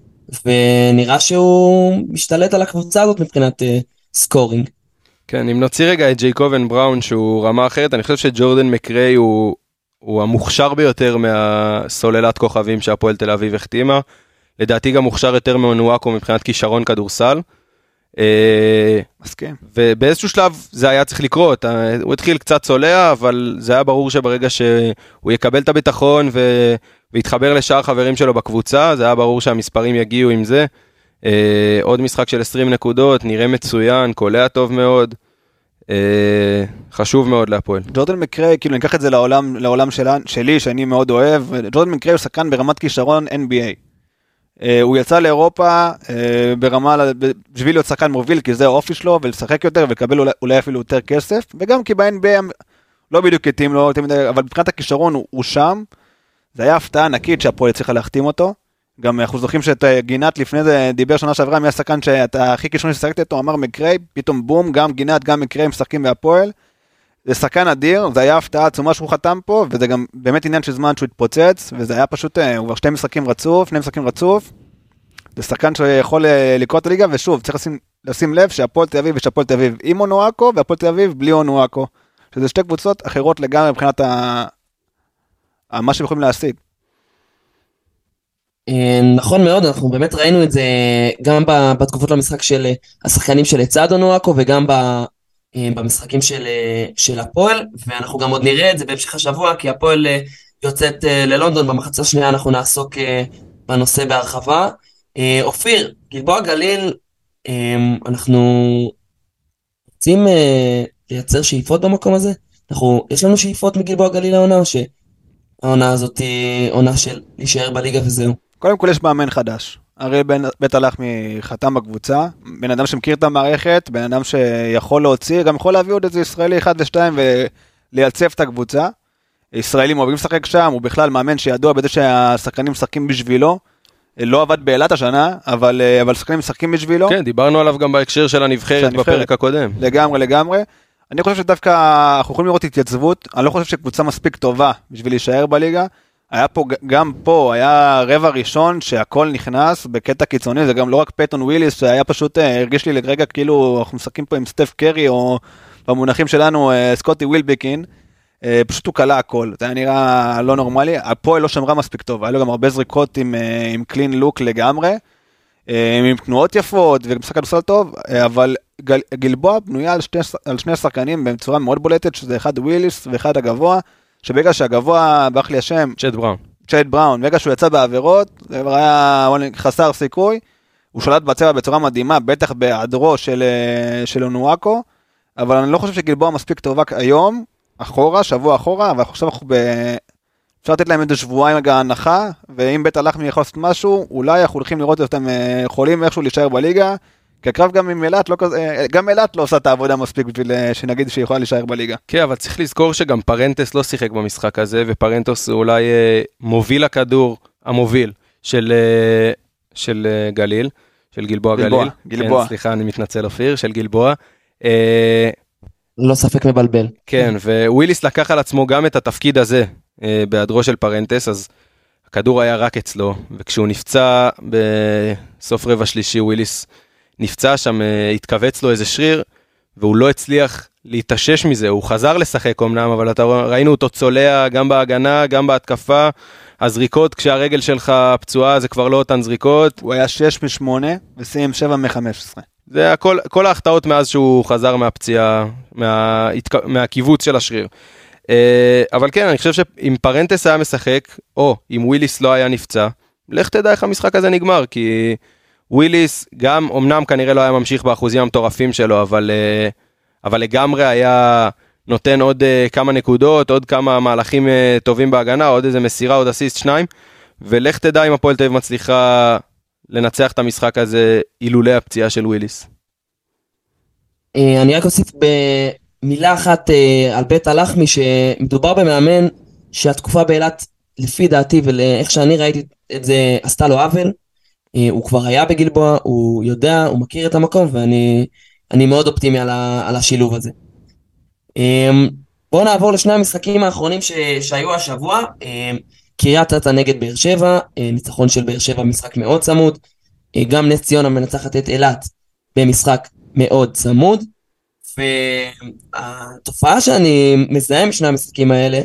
ונראה שהוא משתלט על הקבוצה הזאת מבחינת אה, scoring. כן, אם נוציא רגע את ג'ייקובן בראון שהוא רמה אחרת, אני חושב שג'ורדן מקריי הוא, הוא המוכשר ביותר מהסוללת כוכבים שהפועל תל אביב החתימה. לדעתי גם מוכשר יותר מאונואקו מבחינת כישרון כדורסל. אה, מסכים. ובאיזשהו שלב זה היה צריך לקרות, אה, הוא התחיל קצת צולע, אבל זה היה ברור שברגע שהוא יקבל את הביטחון ו... ויתחבר לשאר חברים שלו בקבוצה, זה היה ברור שהמספרים יגיעו עם זה. אה, עוד משחק של 20 נקודות, נראה מצוין, קולע טוב מאוד. אה, חשוב מאוד להפועל. ג'ורדן מקריי, כאילו ניקח את זה לעולם, לעולם שלה, שלי, שאני מאוד אוהב, ג'ורדן מקריי הוא שחקן ברמת כישרון NBA. Uh, הוא יצא לאירופה uh, ברמה, בשביל להיות שחקן מוביל, כי זה האופי שלו, ולשחק יותר ולקבל אולי, אולי אפילו יותר כסף, וגם כי ב-NBA לא בדיוק התאים לו, מדי, אבל מבחינת הכישרון הוא, הוא שם. זה היה הפתעה ענקית שהפועל הצליחה להחתים אותו. גם אנחנו זוכרים שאת אה, גינת לפני זה דיבר שנה שעברה, מי השחקן שאתה הכי כישרוני ששחקת איתו, אמר מקריי, פתאום בום, גם גינת, גם מקריי משחקים בהפועל. זה שחקן אדיר, זה היה הפתעה עצומה שהוא חתם פה, וזה גם באמת עניין של זמן שהוא התפוצץ, וזה היה פשוט, אה, הוא כבר שתי משחקים רצוף, שני משחקים רצוף. זה שחקן שיכול אה, לקרוא את הליגה, ושוב, צריך לשים, לשים לב שהפועל תל אביב יש הפועל תל אביב עם אונואקו, והפועל תל אביב בלי אונואקו. שזה שתי קבוצות אחרות לגמרי מבחינת. ה- מה שהם יכולים להשיג. אה, נכון מאוד, אנחנו באמת ראינו את זה גם בתקופות למשחק של אה, השחקנים שלצד אונואקו וגם אה, במשחקים של, אה, של הפועל, ואנחנו גם עוד נראה את זה בהמשך השבוע, כי הפועל יוצאת ללונדון, במחצה השנייה אנחנו נעסוק בנושא בהרחבה. אופיר, גלבוע גליל, אה, אנחנו רוצים לייצר שאיפות במקום הזה? אנחנו, יש לנו שאיפות מגלבוע גליל העונה, או שהעונה הזאת היא עונה של להישאר בליגה וזהו? קודם כל יש מאמן חדש. אריאל בן- בית הלחמי חתם בקבוצה, בן אדם שמכיר את המערכת, בן אדם שיכול להוציא, גם יכול להביא עוד איזה ישראלי אחד ושתיים ולייצב את הקבוצה. ישראלים אוהבים לשחק שם, הוא בכלל מאמן שידוע בזה שהשחקנים משחקים בשבילו. לא עבד באילת השנה, אבל, אה, אבל שחקנים משחקים בשבילו. כן, דיברנו עליו גם בהקשר של הנבחרת של הנבחרת. בפרק הקודם. לגמרי לגמרי. אני חושב שדווקא אנחנו יכולים לראות התייצבות, אני לא חושב שקבוצה מספיק טובה בשביל להישאר בליגה. היה פה, גם פה היה רבע ראשון שהכל נכנס בקטע קיצוני, זה גם לא רק פייטון וויליס שהיה פשוט, אה, הרגיש לי לרגע כאילו אנחנו משחקים פה עם סטף קרי או במונחים שלנו אה, סקוטי ווילבקין. אה, פשוט הוא קלע הכל, זה היה נראה לא נורמלי, הפועל לא שמרה מספיק טוב, היה לו גם הרבה זריקות עם, עם clean look לגמרי. עם תנועות יפות ומשחק כדורסל טוב, אה, אבל גל, גלבוע בנויה על, שני, על שני שחקנים בצורה מאוד בולטת, שזה אחד וויליס ואחד הגבוה, שברגע שהגבוה, ברח לי השם, צ'ט בראון. צ'ייד בראון, ברגע שהוא יצא בעבירות, זה כבר היה חסר סיכוי, הוא שלט בצבע בצורה מדהימה, בטח בהיעדרו של, אה, של אונואקו, אבל אני לא חושב שגלבוע מספיק טובה היום, אחורה, שבוע אחורה, אבל עכשיו אנחנו ב... אפשר לתת להם איזה שבועיים רגע הנחה, ואם בית הלחמי יכול לעשות משהו, אולי אנחנו הולכים לראות אותם אה, יכולים איכשהו להישאר בליגה, כי הקרב גם עם אילת, לא כזה, אה, גם אילת לא עושה את העבודה מספיק בשביל אה, שנגיד שהיא יכולה להישאר בליגה. כן, אבל צריך לזכור שגם פרנטס לא שיחק במשחק הזה, ופרנטוס הוא אולי אה, מוביל הכדור, המוביל של, של גליל, של גלבוע גלבוע, גליל. גלבוע. כן, סליחה, אני מתנצל אופיר, של גלבוע. לא ספק מבלבל. כן, וויליס לקח על עצמו גם את התפקיד הזה בהיעדרו של פרנטס, אז הכדור היה רק אצלו, וכשהוא נפצע בסוף רבע שלישי, וויליס נפצע שם, אה, התכווץ לו איזה שריר, והוא לא הצליח להתאושש מזה, הוא חזר לשחק אמנם, אבל אתה ראינו אותו צולע גם בהגנה, גם בהתקפה, הזריקות כשהרגל שלך פצועה זה כבר לא אותן זריקות, הוא היה 6 מ-8 וסיים 7 מ-15. זה הכל, כל ההחטאות מאז שהוא חזר מהפציעה, מה, מהקיבוץ של השריר. אה, אבל כן, אני חושב שאם פרנטס היה משחק, או אם וויליס לא היה נפצע, לך תדע איך המשחק הזה נגמר, כי וויליס גם, אמנם כנראה לא היה ממשיך באחוזים המטורפים שלו, אבל, אה, אבל לגמרי היה נותן עוד אה, כמה נקודות, עוד כמה מהלכים אה, טובים בהגנה, עוד איזה מסירה, עוד אסיסט שניים, ולך תדע אם הפועל תל אביב מצליחה לנצח את המשחק הזה אילולא הפציעה של וויליס. אני רק אוסיף במילה אחת על בית הלחמי, שמדובר במאמן שהתקופה באילת, לפי דעתי ולאיך שאני ראיתי את זה, עשתה לו עוול. אה, הוא כבר היה בגלבוע, הוא יודע, הוא מכיר את המקום, ואני אני מאוד אופטימי על, ה, על השילוב הזה. אה, בואו נעבור לשני המשחקים האחרונים ש, שהיו השבוע. אה, קריית אתא נגד באר שבע, אה, ניצחון של באר שבע, משחק מאוד צמוד. אה, גם נס ציונה מנצחת את אילת במשחק מאוד צמוד. והתופעה שאני מזהה משני המשחקים האלה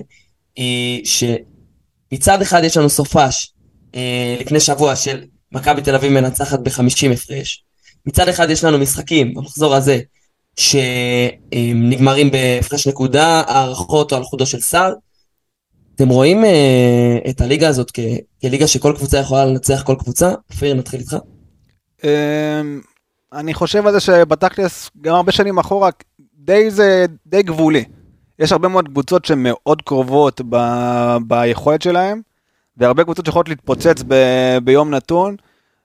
היא שמצד אחד יש לנו סופש לפני שבוע של מכבי תל אביב מנצחת ב-50 הפרש. מצד אחד יש לנו משחקים במחזור הזה שנגמרים בהפרש נקודה, הערכות או על חודו של שר. אתם רואים אה, את הליגה הזאת כ- כליגה שכל קבוצה יכולה לנצח כל קבוצה? אופיר, נתחיל איתך. אמ, אני חושב על זה שבתכלס, גם הרבה שנים אחורה, די זה די גבולי. יש הרבה מאוד קבוצות שהן מאוד קרובות ב, ביכולת שלהן, והרבה קבוצות שיכולות להתפוצץ ב, ביום נתון.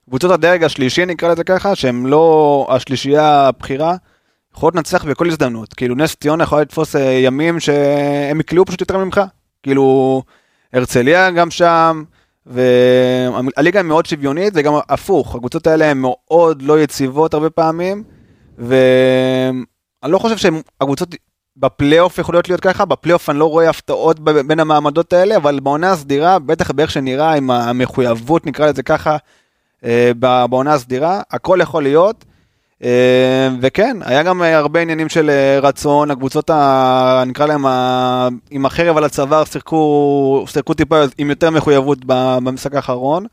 קבוצות הדרג השלישי נקרא לזה ככה, שהן לא השלישייה הבכירה, יכולות לנצח בכל הזדמנות. כאילו נס ציונה יכולה לתפוס אה, ימים שהם יקלעו פשוט יותר ממך. כאילו הרצליה גם שם, והליגה היא מאוד שוויונית, וגם הפוך, הקבוצות האלה הן מאוד לא יציבות הרבה פעמים, ואני לא חושב שהקבוצות בפלייאוף יכולות להיות ככה, בפלייאוף אני לא רואה הפתעות בין המעמדות האלה, אבל בעונה הסדירה, בטח באיך שנראה, עם המחויבות נקרא לזה ככה, אה, בעונה הסדירה, הכל יכול להיות. אה, וכן, היה גם הרבה עניינים של אה, רצון, הקבוצות, ה... נקרא להם, ה... עם החרב על הצוואר, שיחקו, שיחקו טיפה עם יותר מחויבות במשחק האחרון,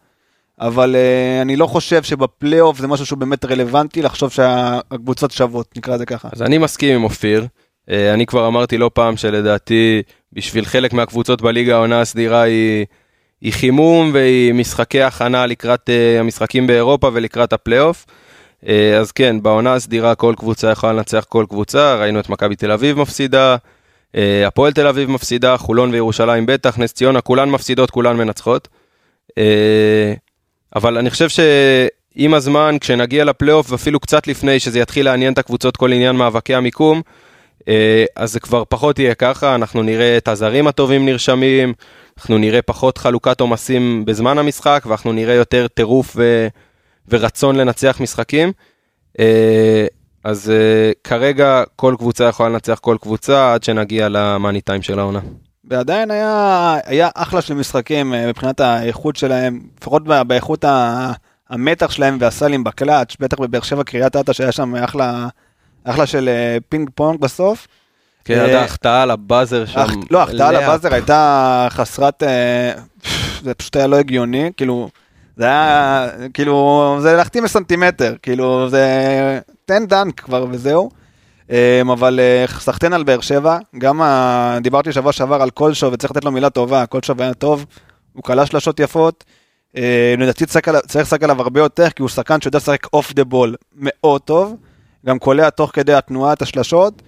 אבל אני לא חושב שבפלייאוף זה משהו שהוא באמת רלוונטי לחשוב שהקבוצות שוות, נקרא לזה ככה. אז אני מסכים עם אופיר. אה, אני כבר אמרתי לא פעם שלדעתי בשביל חלק מהקבוצות בליגה העונה הסדירה היא, היא חימום והיא משחקי הכנה לקראת אה, המשחקים באירופה ולקראת הפלייאוף. אה, אז כן, בעונה הסדירה כל קבוצה יכולה לנצח כל קבוצה, ראינו את מכבי תל אביב מפסידה, הפועל תל אביב מפסידה, חולון וירושלים בטח, נס ציונה, כולן מפסידות, כולן מנצחות. אבל אני חושב שעם הזמן, כשנגיע לפלייאוף, ואפילו קצת לפני שזה יתחיל לעניין את הקבוצות, כל עניין מאבקי המיקום, אז זה כבר פחות יהיה ככה, אנחנו נראה את הזרים הטובים נרשמים, אנחנו נראה פחות חלוקת עומסים בזמן המשחק, ואנחנו נראה יותר טירוף ו... ורצון לנצח משחקים. אה, אז אה, כרגע כל קבוצה יכולה לנצח כל קבוצה עד שנגיע למאני טיים של העונה. ועדיין היה, היה אחלה של משחקים אה, מבחינת האיכות שלהם, לפחות באיכות המתח שלהם והסלים בקלאץ', בטח בבאר שבע קריית אתא שהיה שם אחלה, אחלה של אה, פינג פונג בסוף. כן, אה, עד ההחטאה על ה buzzer שם. לא, ההחטאה על. הבאזר הייתה חסרת, אה, זה פשוט היה לא הגיוני, כאילו, זה היה, כאילו, זה להחטיא בסנטימטר, כאילו, זה, תן dunk כבר וזהו. אה, אבל סחטיין על באר שבע, גם ה... דיברתי שבוע שעבר על קולשו וצריך לתת לו מילה טובה, קולשו היה טוב, הוא כלה שלשות יפות. אה, לדעתי צריך לשחק עליו הרבה יותר, כי הוא שחקן שיודע לשחק אוף דה בול מאוד טוב, גם קולע תוך כדי התנועה את השלשות.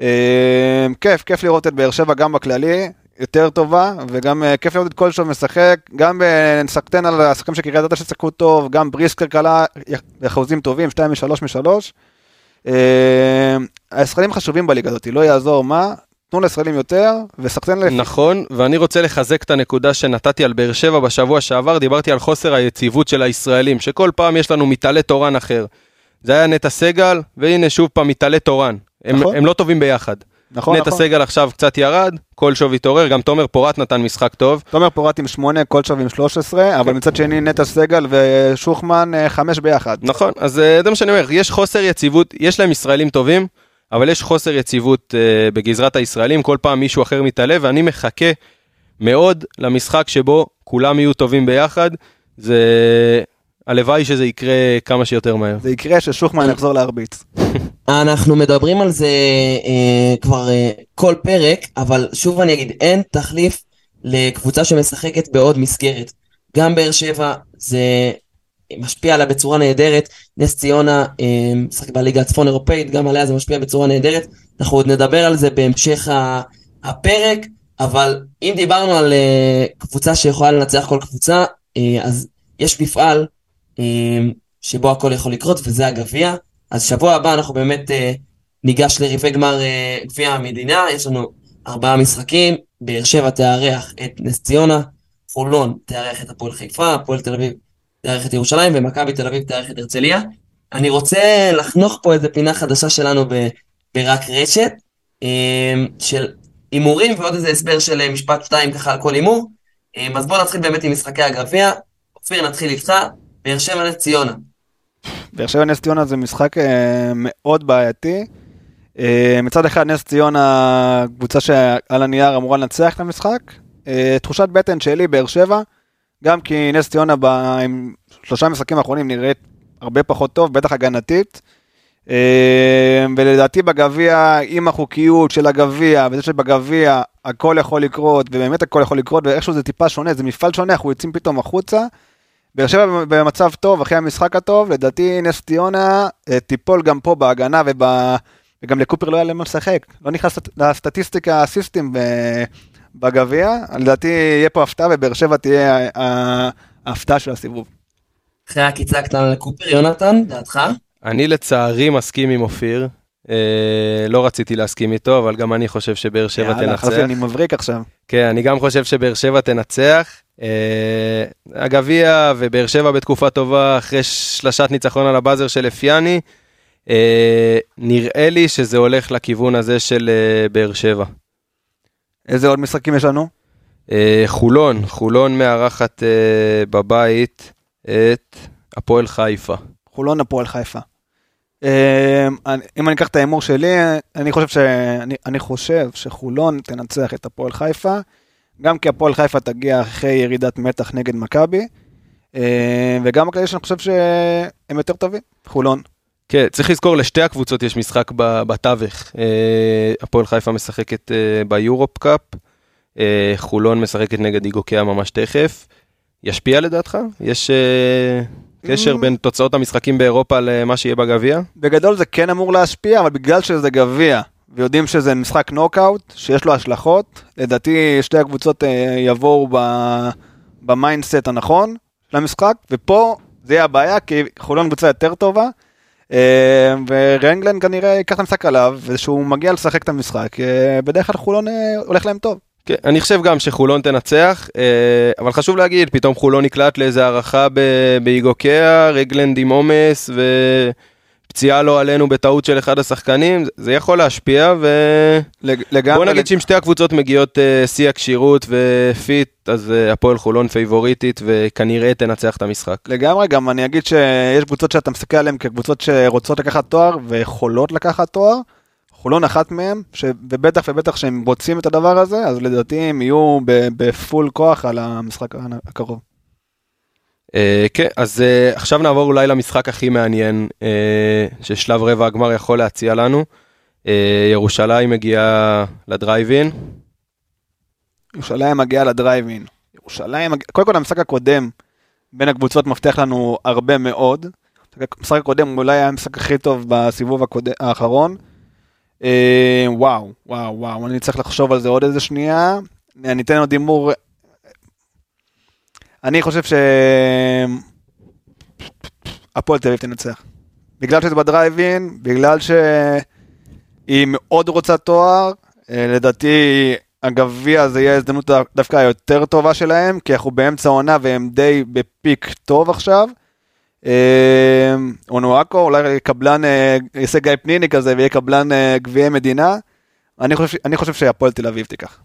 אה, כיף, כיף לראות את באר שבע גם בכללי. יותר טובה, וגם אה, כיף לראות את קולשוב משחק, גם נסקטן על השחקנים של קריית אתא ששיחקו טוב, גם בריסקר קלה אחוזים טובים, 2 מ-3 מ-3. הישראלים חשובים בליגה הזאת, לא יעזור מה, תנו לישראלים יותר, וסחטיין לפי. נכון, ואני רוצה לחזק את הנקודה שנתתי על באר שבע בשבוע שעבר, דיברתי על חוסר היציבות של הישראלים, שכל פעם יש לנו מתעלה תורן אחר. זה היה נטע סגל, והנה שוב פעם מתעלה תורן. הם, נכון. הם לא טובים ביחד. נכון, נטע נכון. סגל עכשיו קצת ירד, קולשוב התעורר, גם תומר פורט נתן משחק טוב. תומר פורט עם 8, קולשוב עם 13, אבל מצד שני נטע סגל ושוחמן 5 ביחד. נכון, אז אה, זה מה שאני אומר, יש חוסר יציבות, יש להם ישראלים טובים, אבל יש חוסר יציבות אה, בגזרת הישראלים, כל פעם מישהו אחר מתעלה, ואני מחכה מאוד למשחק שבו כולם יהיו טובים ביחד. זה... הלוואי שזה יקרה כמה שיותר מהר. זה יקרה ששוחמן יחזור להרביץ. אנחנו מדברים על זה אה, כבר אה, כל פרק, אבל שוב אני אגיד, אין תחליף לקבוצה שמשחקת בעוד מסגרת. גם באר שבע זה משפיע עליה בצורה נהדרת, נס ציונה אה, משחק בליגה הצפון אירופאית, גם עליה זה משפיע בצורה נהדרת. אנחנו עוד נדבר על זה בהמשך ה- הפרק, אבל אם דיברנו על אה, קבוצה שיכולה לנצח כל קבוצה, אה, אז יש מפעל שבו הכל יכול לקרות, וזה הגביע. אז שבוע הבא אנחנו באמת אה, ניגש לריבי גמר אה, גביע המדינה, יש לנו ארבעה משחקים, באר שבע תארח את נס ציונה, חולון תארח את הפועל חיפה, הפועל תל אביב תארח את ירושלים, ומכבי תל אביב תארח את הרצליה. אני רוצה לחנוך פה איזה פינה חדשה שלנו ב, ברק רשת, אה, של הימורים ועוד איזה הסבר של אה, משפט שתיים ככה על כל הימור. אה, אז בואו נתחיל באמת עם משחקי הגביע. אופיר, נתחיל איתך, באר שבע נס ציונה. באר שבע נס ציונה זה משחק אה, מאוד בעייתי. אה, מצד אחד נס ציונה, קבוצה שעל הנייר אמורה לנצח את המשחק. אה, תחושת בטן שלי, באר שבע, גם כי נס ציונה ב... עם שלושה משחקים האחרונים נראית הרבה פחות טוב, בטח הגנתית. ולדעתי בגביע, עם החוקיות של הגביע, וזה שבגביע הכל יכול לקרות, ובאמת הכל יכול לקרות, ואיכשהו זה טיפה שונה, זה מפעל שונה, אנחנו יוצאים פתאום החוצה. באר שבע במצב טוב אחרי המשחק הטוב, לדעתי נס ציונה אה, תיפול גם פה בהגנה וב... וגם לקופר לא היה למה לשחק, לא נכנס לסט- לסטטיסטיקה הסיסטים בגביע, לדעתי יהיה פה הפתעה ובאר שבע תהיה ההפתעה של הסיבוב. אחרי העקיצה הקטנה לקופר, יונתן, דעתך? אני לצערי מסכים עם אופיר. אה, לא רציתי להסכים איתו, אבל גם אני חושב שבאר שבע יאללה, תנצח. חשבתי, אני מבריק עכשיו. כן, אני גם חושב שבאר שבע תנצח. אה, הגביע ובאר שבע בתקופה טובה אחרי שלשת ניצחון על הבאזר של אפיאני. אה, נראה לי שזה הולך לכיוון הזה של באר שבע. איזה עוד משחקים יש לנו? חולון, חולון מארחת בבית את הפועל חיפה. חולון הפועל חיפה. אני- אם אני אקח את ההימור שלי, אני חושב, ש... אני, אני חושב שחולון תנצח את הפועל חיפה, גם כי הפועל חיפה תגיע אחרי ירידת מתח נגד מכבי, אה, וגם הכללי שאני חושב שהם יותר טובים, חולון. כן, צריך לזכור, לשתי הקבוצות יש משחק בתווך. אה, הפועל חיפה משחקת אה, ביורופ קאפ, אה, חולון משחקת נגד איגוקיה ממש תכף. ישפיע לדעתך? יש קשר Mm. בין תוצאות המשחקים באירופה למה שיהיה בגביע? בגדול זה כן אמור להשפיע, אבל בגלל שזה גביע, ויודעים שזה משחק נוקאוט, שיש לו השלכות, לדעתי שתי הקבוצות אה, יבואו ב mindset הנכון למשחק, ופה זה יהיה הבעיה, כי חולון קבוצה יותר טובה, אה, וראגלנד כנראה ייקח את המשחק עליו, וכשהוא מגיע לשחק את המשחק, אה, בדרך כלל חולון הולך להם טוב. כן, אני חושב גם שחולון תנצח, אה, אבל חשוב להגיד, פתאום חולון נקלע לאיזה הארכה באיגוקיה, ראגלנד עם עומס ופציעה לא עלינו בטעות של אחד השחקנים, זה- יכול להשפיע ו... לג- לגמרי, בוא נגיד שאם שתי הקבוצות מגיעות אה, שיא הכשירות ו fit, אז אה, הפועל חולון פייבוריטית וכנראה תנצח את המשחק. לגמרי, גם אני אגיד שיש קבוצות שאתה מסתכל עליהן כקבוצות שרוצות לקחת תואר ויכולות לקחת תואר. חולון אחת מהם, ש... ובטח ובטח שהם רוצים את הדבר הזה, אז לדעתי הם יהיו בפול כוח על המשחק הקרוב. אה, כן, אז אה, עכשיו נעבור אולי למשחק הכי מעניין אה, ששלב רבע הגמר יכול להציע לנו. אה, ירושלים מגיעה לדרייבין. ירושלים מגיעה לדרייבין. ירושלים. קודם כל המשחק הקודם בין הקבוצות מבטיח לנו הרבה מאוד. המשחק הקודם אולי היה המשחק הכי טוב בסיבוב הקודם, האחרון. אה, וואו, וואו, וואו, אני צריך לחשוב על זה עוד איזה שנייה. אני אתן עוד הימור. אני חושב ש... הפועל תל אביב תנצח. בגלל שזה בדרייבין, בגלל שהיא מאוד רוצה תואר, אה, לדעתי הגביע זה יהיה ההזדמנות דווקא היותר טובה שלהם, כי אנחנו באמצע העונה והם די בפיק טוב עכשיו. אה, אונואקו, אולי קבלן, אה, יעשה גיא פניני כזה ויהיה קבלן אה, גביעי מדינה. אני חושב, אני חושב שהפועל תל אביב תיקח.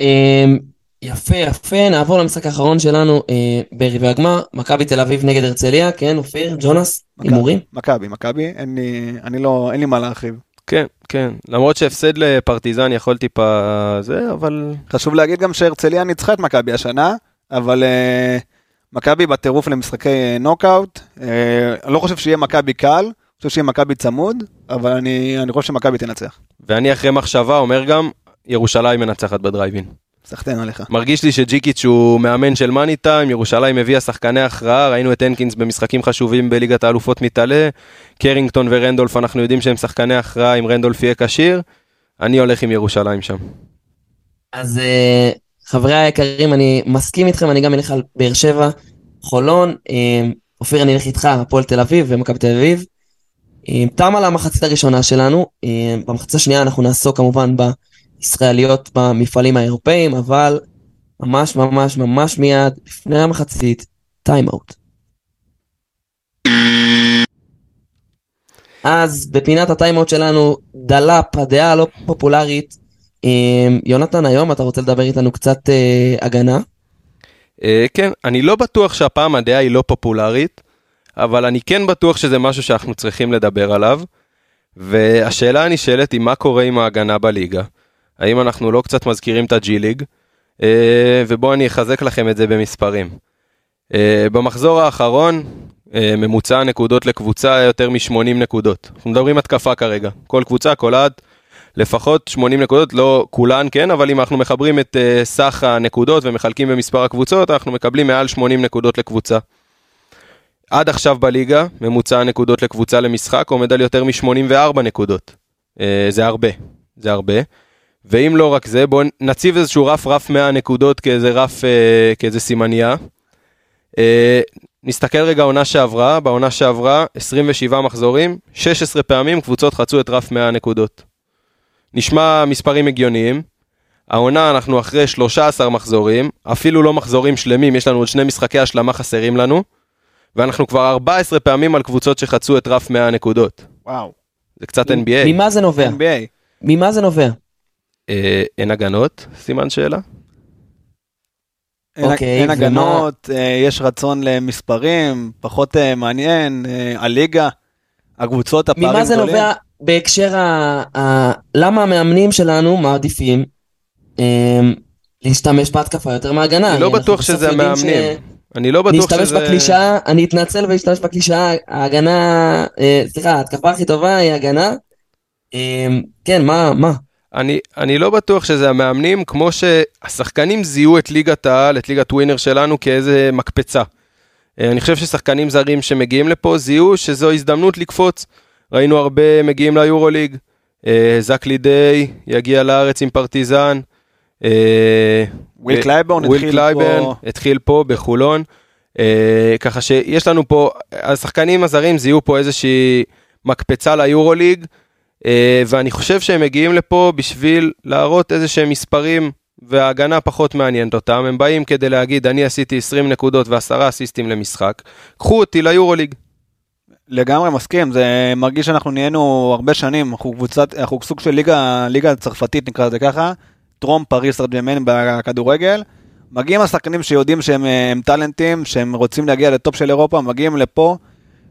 אמ, יפה, יפה, נעבור למשחק האחרון שלנו אה, ברבעי הגמר, מכבי תל אביב נגד הרצליה, כן, אופיר, ג'ונס, הימורים? מכבי, מכבי, אין לי, אני לא, אין לי מה להרחיב. כן, כן. למרות שהפסד לפרטיזן יכול טיפה זה, אבל חשוב להגיד גם שהרצליה ניצחה את מכבי השנה, אבל אה, מכבי בטירוף למשחקי אה, נוקאוט, אה, אני לא חושב שיהיה מכבי קל, אני חושב שיהיה מכבי צמוד, אבל אני, אני חושב שמכבי תנצח. ואני אחרי מחשבה אומר גם, ירושלים מנצחת בדרייבין. סחטיין עליך. מרגיש לי שג'יקיץ' הוא מאמן של מאני טיים, ירושלים הביאה שחקני הכרעה, ראינו את הנקינס במשחקים חשובים בליגת האלופות מתעלה, קרינגטון ורנדולף אנחנו יודעים שהם שחקני הכרעה אם רנדולף יהיה כשיר, אני הולך עם ירושלים שם. אז אה, חברי היקרים, אני מסכים איתכם, אני גם אלך על באר שבע, חולון, אה, אופיר, אני אלך איתך, הפועל תל אביב ומכבי תל אביב. אה, תמה לה המחצית הראשונה שלנו, אה, במחצית השנייה אנחנו נעסוק כמובן בישראליות במפעלים האירופאים, אבל ממש ממש ממש מיד, לפני המחצית, טיימאוט. אז בפינת הטיימאוט שלנו, דלאפ, הדעה הלא פופולרית. אה, יונתן, היום אתה רוצה לדבר איתנו קצת אה, הגנה? אה, כן, אני לא בטוח שהפעם הדעה היא לא פופולרית, אבל אני כן בטוח שזה משהו שאנחנו צריכים לדבר עליו. והשאלה הנשאלת היא מה קורה עם ההגנה בליגה. האם אנחנו לא קצת מזכירים את הג'י ליג? אה, ובואו אני אחזק לכם את זה במספרים. במחזור האחרון, ממוצע הנקודות לקבוצה היה יותר מ-80 נקודות. אנחנו מדברים התקפה כרגע. כל קבוצה, כל עד, לפחות 80 נקודות, לא כולן כן, אבל אם אנחנו מחברים את אה, סך הנקודות ומחלקים במספר הקבוצות, אנחנו מקבלים מעל 80 נקודות לקבוצה. עד עכשיו בליגה, ממוצע הנקודות לקבוצה למשחק עומד על יותר מ-84 נקודות. אה, זה הרבה, זה הרבה. ואם לא רק זה, בואו נציב איזשהו רף, רף 100 נקודות כאיזה רף, אה, כאיזה סימנייה. אה, נסתכל רגע עונה שעברה, בעונה שעברה 27 מחזורים, 16 פעמים קבוצות חצו את רף 100 נקודות. נשמע מספרים הגיוניים. העונה אנחנו אחרי 13 מחזורים, אפילו לא מחזורים שלמים, יש לנו עוד שני משחקי השלמה חסרים לנו, ואנחנו כבר 14 פעמים על קבוצות שחצו את רף 100 נקודות. וואו. זה קצת NBA. ממה זה נובע? NBA. ממה זה נובע? אה, אין הגנות? סימן שאלה. אין, אוקיי, אין ומה- הגנות, אה, יש רצון למספרים, פחות אה, מעניין, אה, הליגה, הקבוצות, הפערים ממה זה גדולים. נובע בהקשר ה... ה... למה המאמנים שלנו מעדיפים אמ, להשתמש בהתקפה יותר מהגנה? אני לא בטוח שזה המאמנים. ש- אני לא בטוח שזה... בקלישאה, אני אתנצל ואשתמש בקלישאה, ההגנה, אה, סליחה, ההתקפה הכי טובה היא הגנה. אמ, כן, מה, מה? אני, אני לא בטוח שזה המאמנים, כמו שהשחקנים זיהו את ליגת העל, את ליגת ווינר שלנו כאיזה מקפצה. אה, אני חושב ששחקנים זרים שמגיעים לפה זיהו שזו הזדמנות לקפוץ. ראינו הרבה מגיעים ליורוליג, אה, זק לידי יגיע לארץ עם פרטיזן. אה, וויל אה, קלייבורן וויל התחיל קלייברן פה. התחיל פה בחולון. אה, ככה שיש לנו פה, השחקנים הזרים זיהו פה איזושהי מקפצה ליורוליג. ואני חושב שהם מגיעים לפה בשביל להראות איזה שהם מספרים וההגנה פחות מעניינת אותם, הם באים כדי להגיד אני עשיתי 20 נקודות ועשרה אסיסטים למשחק, קחו אותי ליורוליג. לגמרי מסכים, זה מרגיש שאנחנו נהיינו הרבה שנים, אנחנו קבוצת, אנחנו סוג של ליגה, ליגה צרפתית נקרא לזה ככה, טרום פריס סרדמן בכדורגל. מגיעים השחקנים שיודעים שהם אה, הם טאלנטים, שהם רוצים להגיע לטופ של אירופה, מגיעים לפה,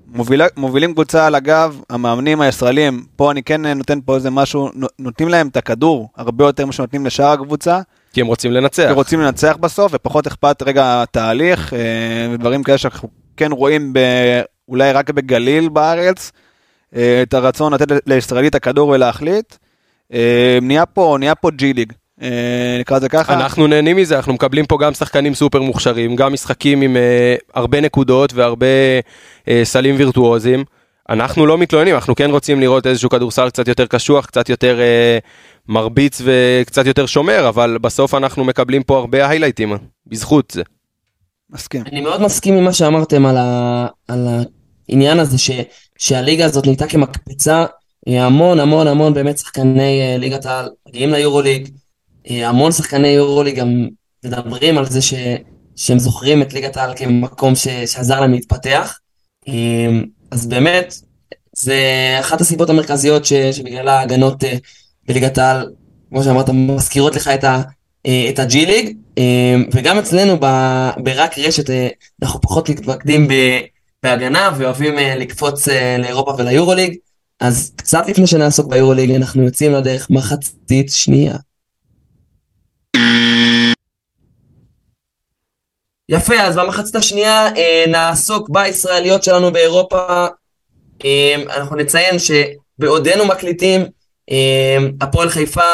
מוביל, מובילים קבוצה על הגב, המאמנים הישראלים, פה אני כן נותן פה איזה משהו, נו- נותנים להם את הכדור הרבה יותר ממה שנותנים לשאר הקבוצה, כי הם רוצים לנצח. כי רוצים לנצח בסוף, ופחות אכפת רגע התהליך, אה, ודברים כאלה שאנחנו כן רואים ב, אולי רק בגליל בארץ, אה, את הרצון לתת לישראלי את הכדור ולהחליט. אה, נהיה פה, נהיה פה ג'י ליג, אה, נקרא לזה ככה. אנחנו נהנים מזה, אנחנו מקבלים פה גם שחקנים סופר מוכשרים, גם משחקים עם הרבה נקודות והרבה סלים וירטואוזים. אנחנו לא מתלוננים, אנחנו כן רוצים לראות איזשהו כדורסל קצת יותר קשוח, קצת יותר אה, מרביץ וקצת יותר שומר, אבל בסוף אנחנו מקבלים פה הרבה היילייטים, בזכות זה. מסכים. אני מאוד מסכים עם מה שאמרתם על, ה... על העניין הזה ש... שהליגה הזאת נהייתה כמקפצה, אה, המון המון המון באמת שחקני אה, ליגת העל מגיעים ליורוליג, אה, המון שחקני יורוליג גם מדברים על זה ש... שהם זוכרים את ליגת העל כמקום ש... שעזר להם להתפתח, אז באמת זה אחת הסיבות המרכזיות ש... שבגלל ההגנות בליגת העל, כמו שאמרת, מזכירות לך את ה... את הג'י ליג, וגם אצלנו ברק רשת אנחנו פחות מתמקדים בהגנה ואוהבים אה, לקפוץ אה, לאירופה וליורוליג, אז קצת לפני שנעסוק ביורוליג אנחנו יוצאים לדרך מחצית שנייה. יפה, אז במחצית השנייה אה, נעסוק בישראליות שלנו באירופה. אה, אנחנו נציין שבעודנו מקליטים, אה, הפועל חיפה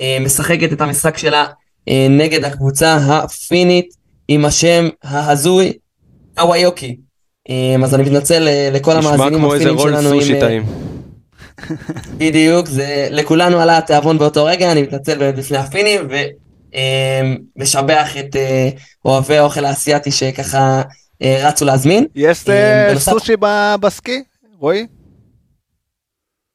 אה, משחקת את המשחק שלה אה, נגד הקבוצה הפינית עם השם ההזוי הוויוקי. אה, אז אני מתנצל אה, לכל נשמע המאזינים כמו איזה רול שלנו. סושי אה, טעים. בדיוק, זה לכולנו עלה התיאבון באותו רגע, אני מתנצל באמת בפני הפינים ומשבח את אה, אוהבי האוכל האסייתי שככה רצו להזמין. יש בנוסף- סושי ב- בסקי? רועי?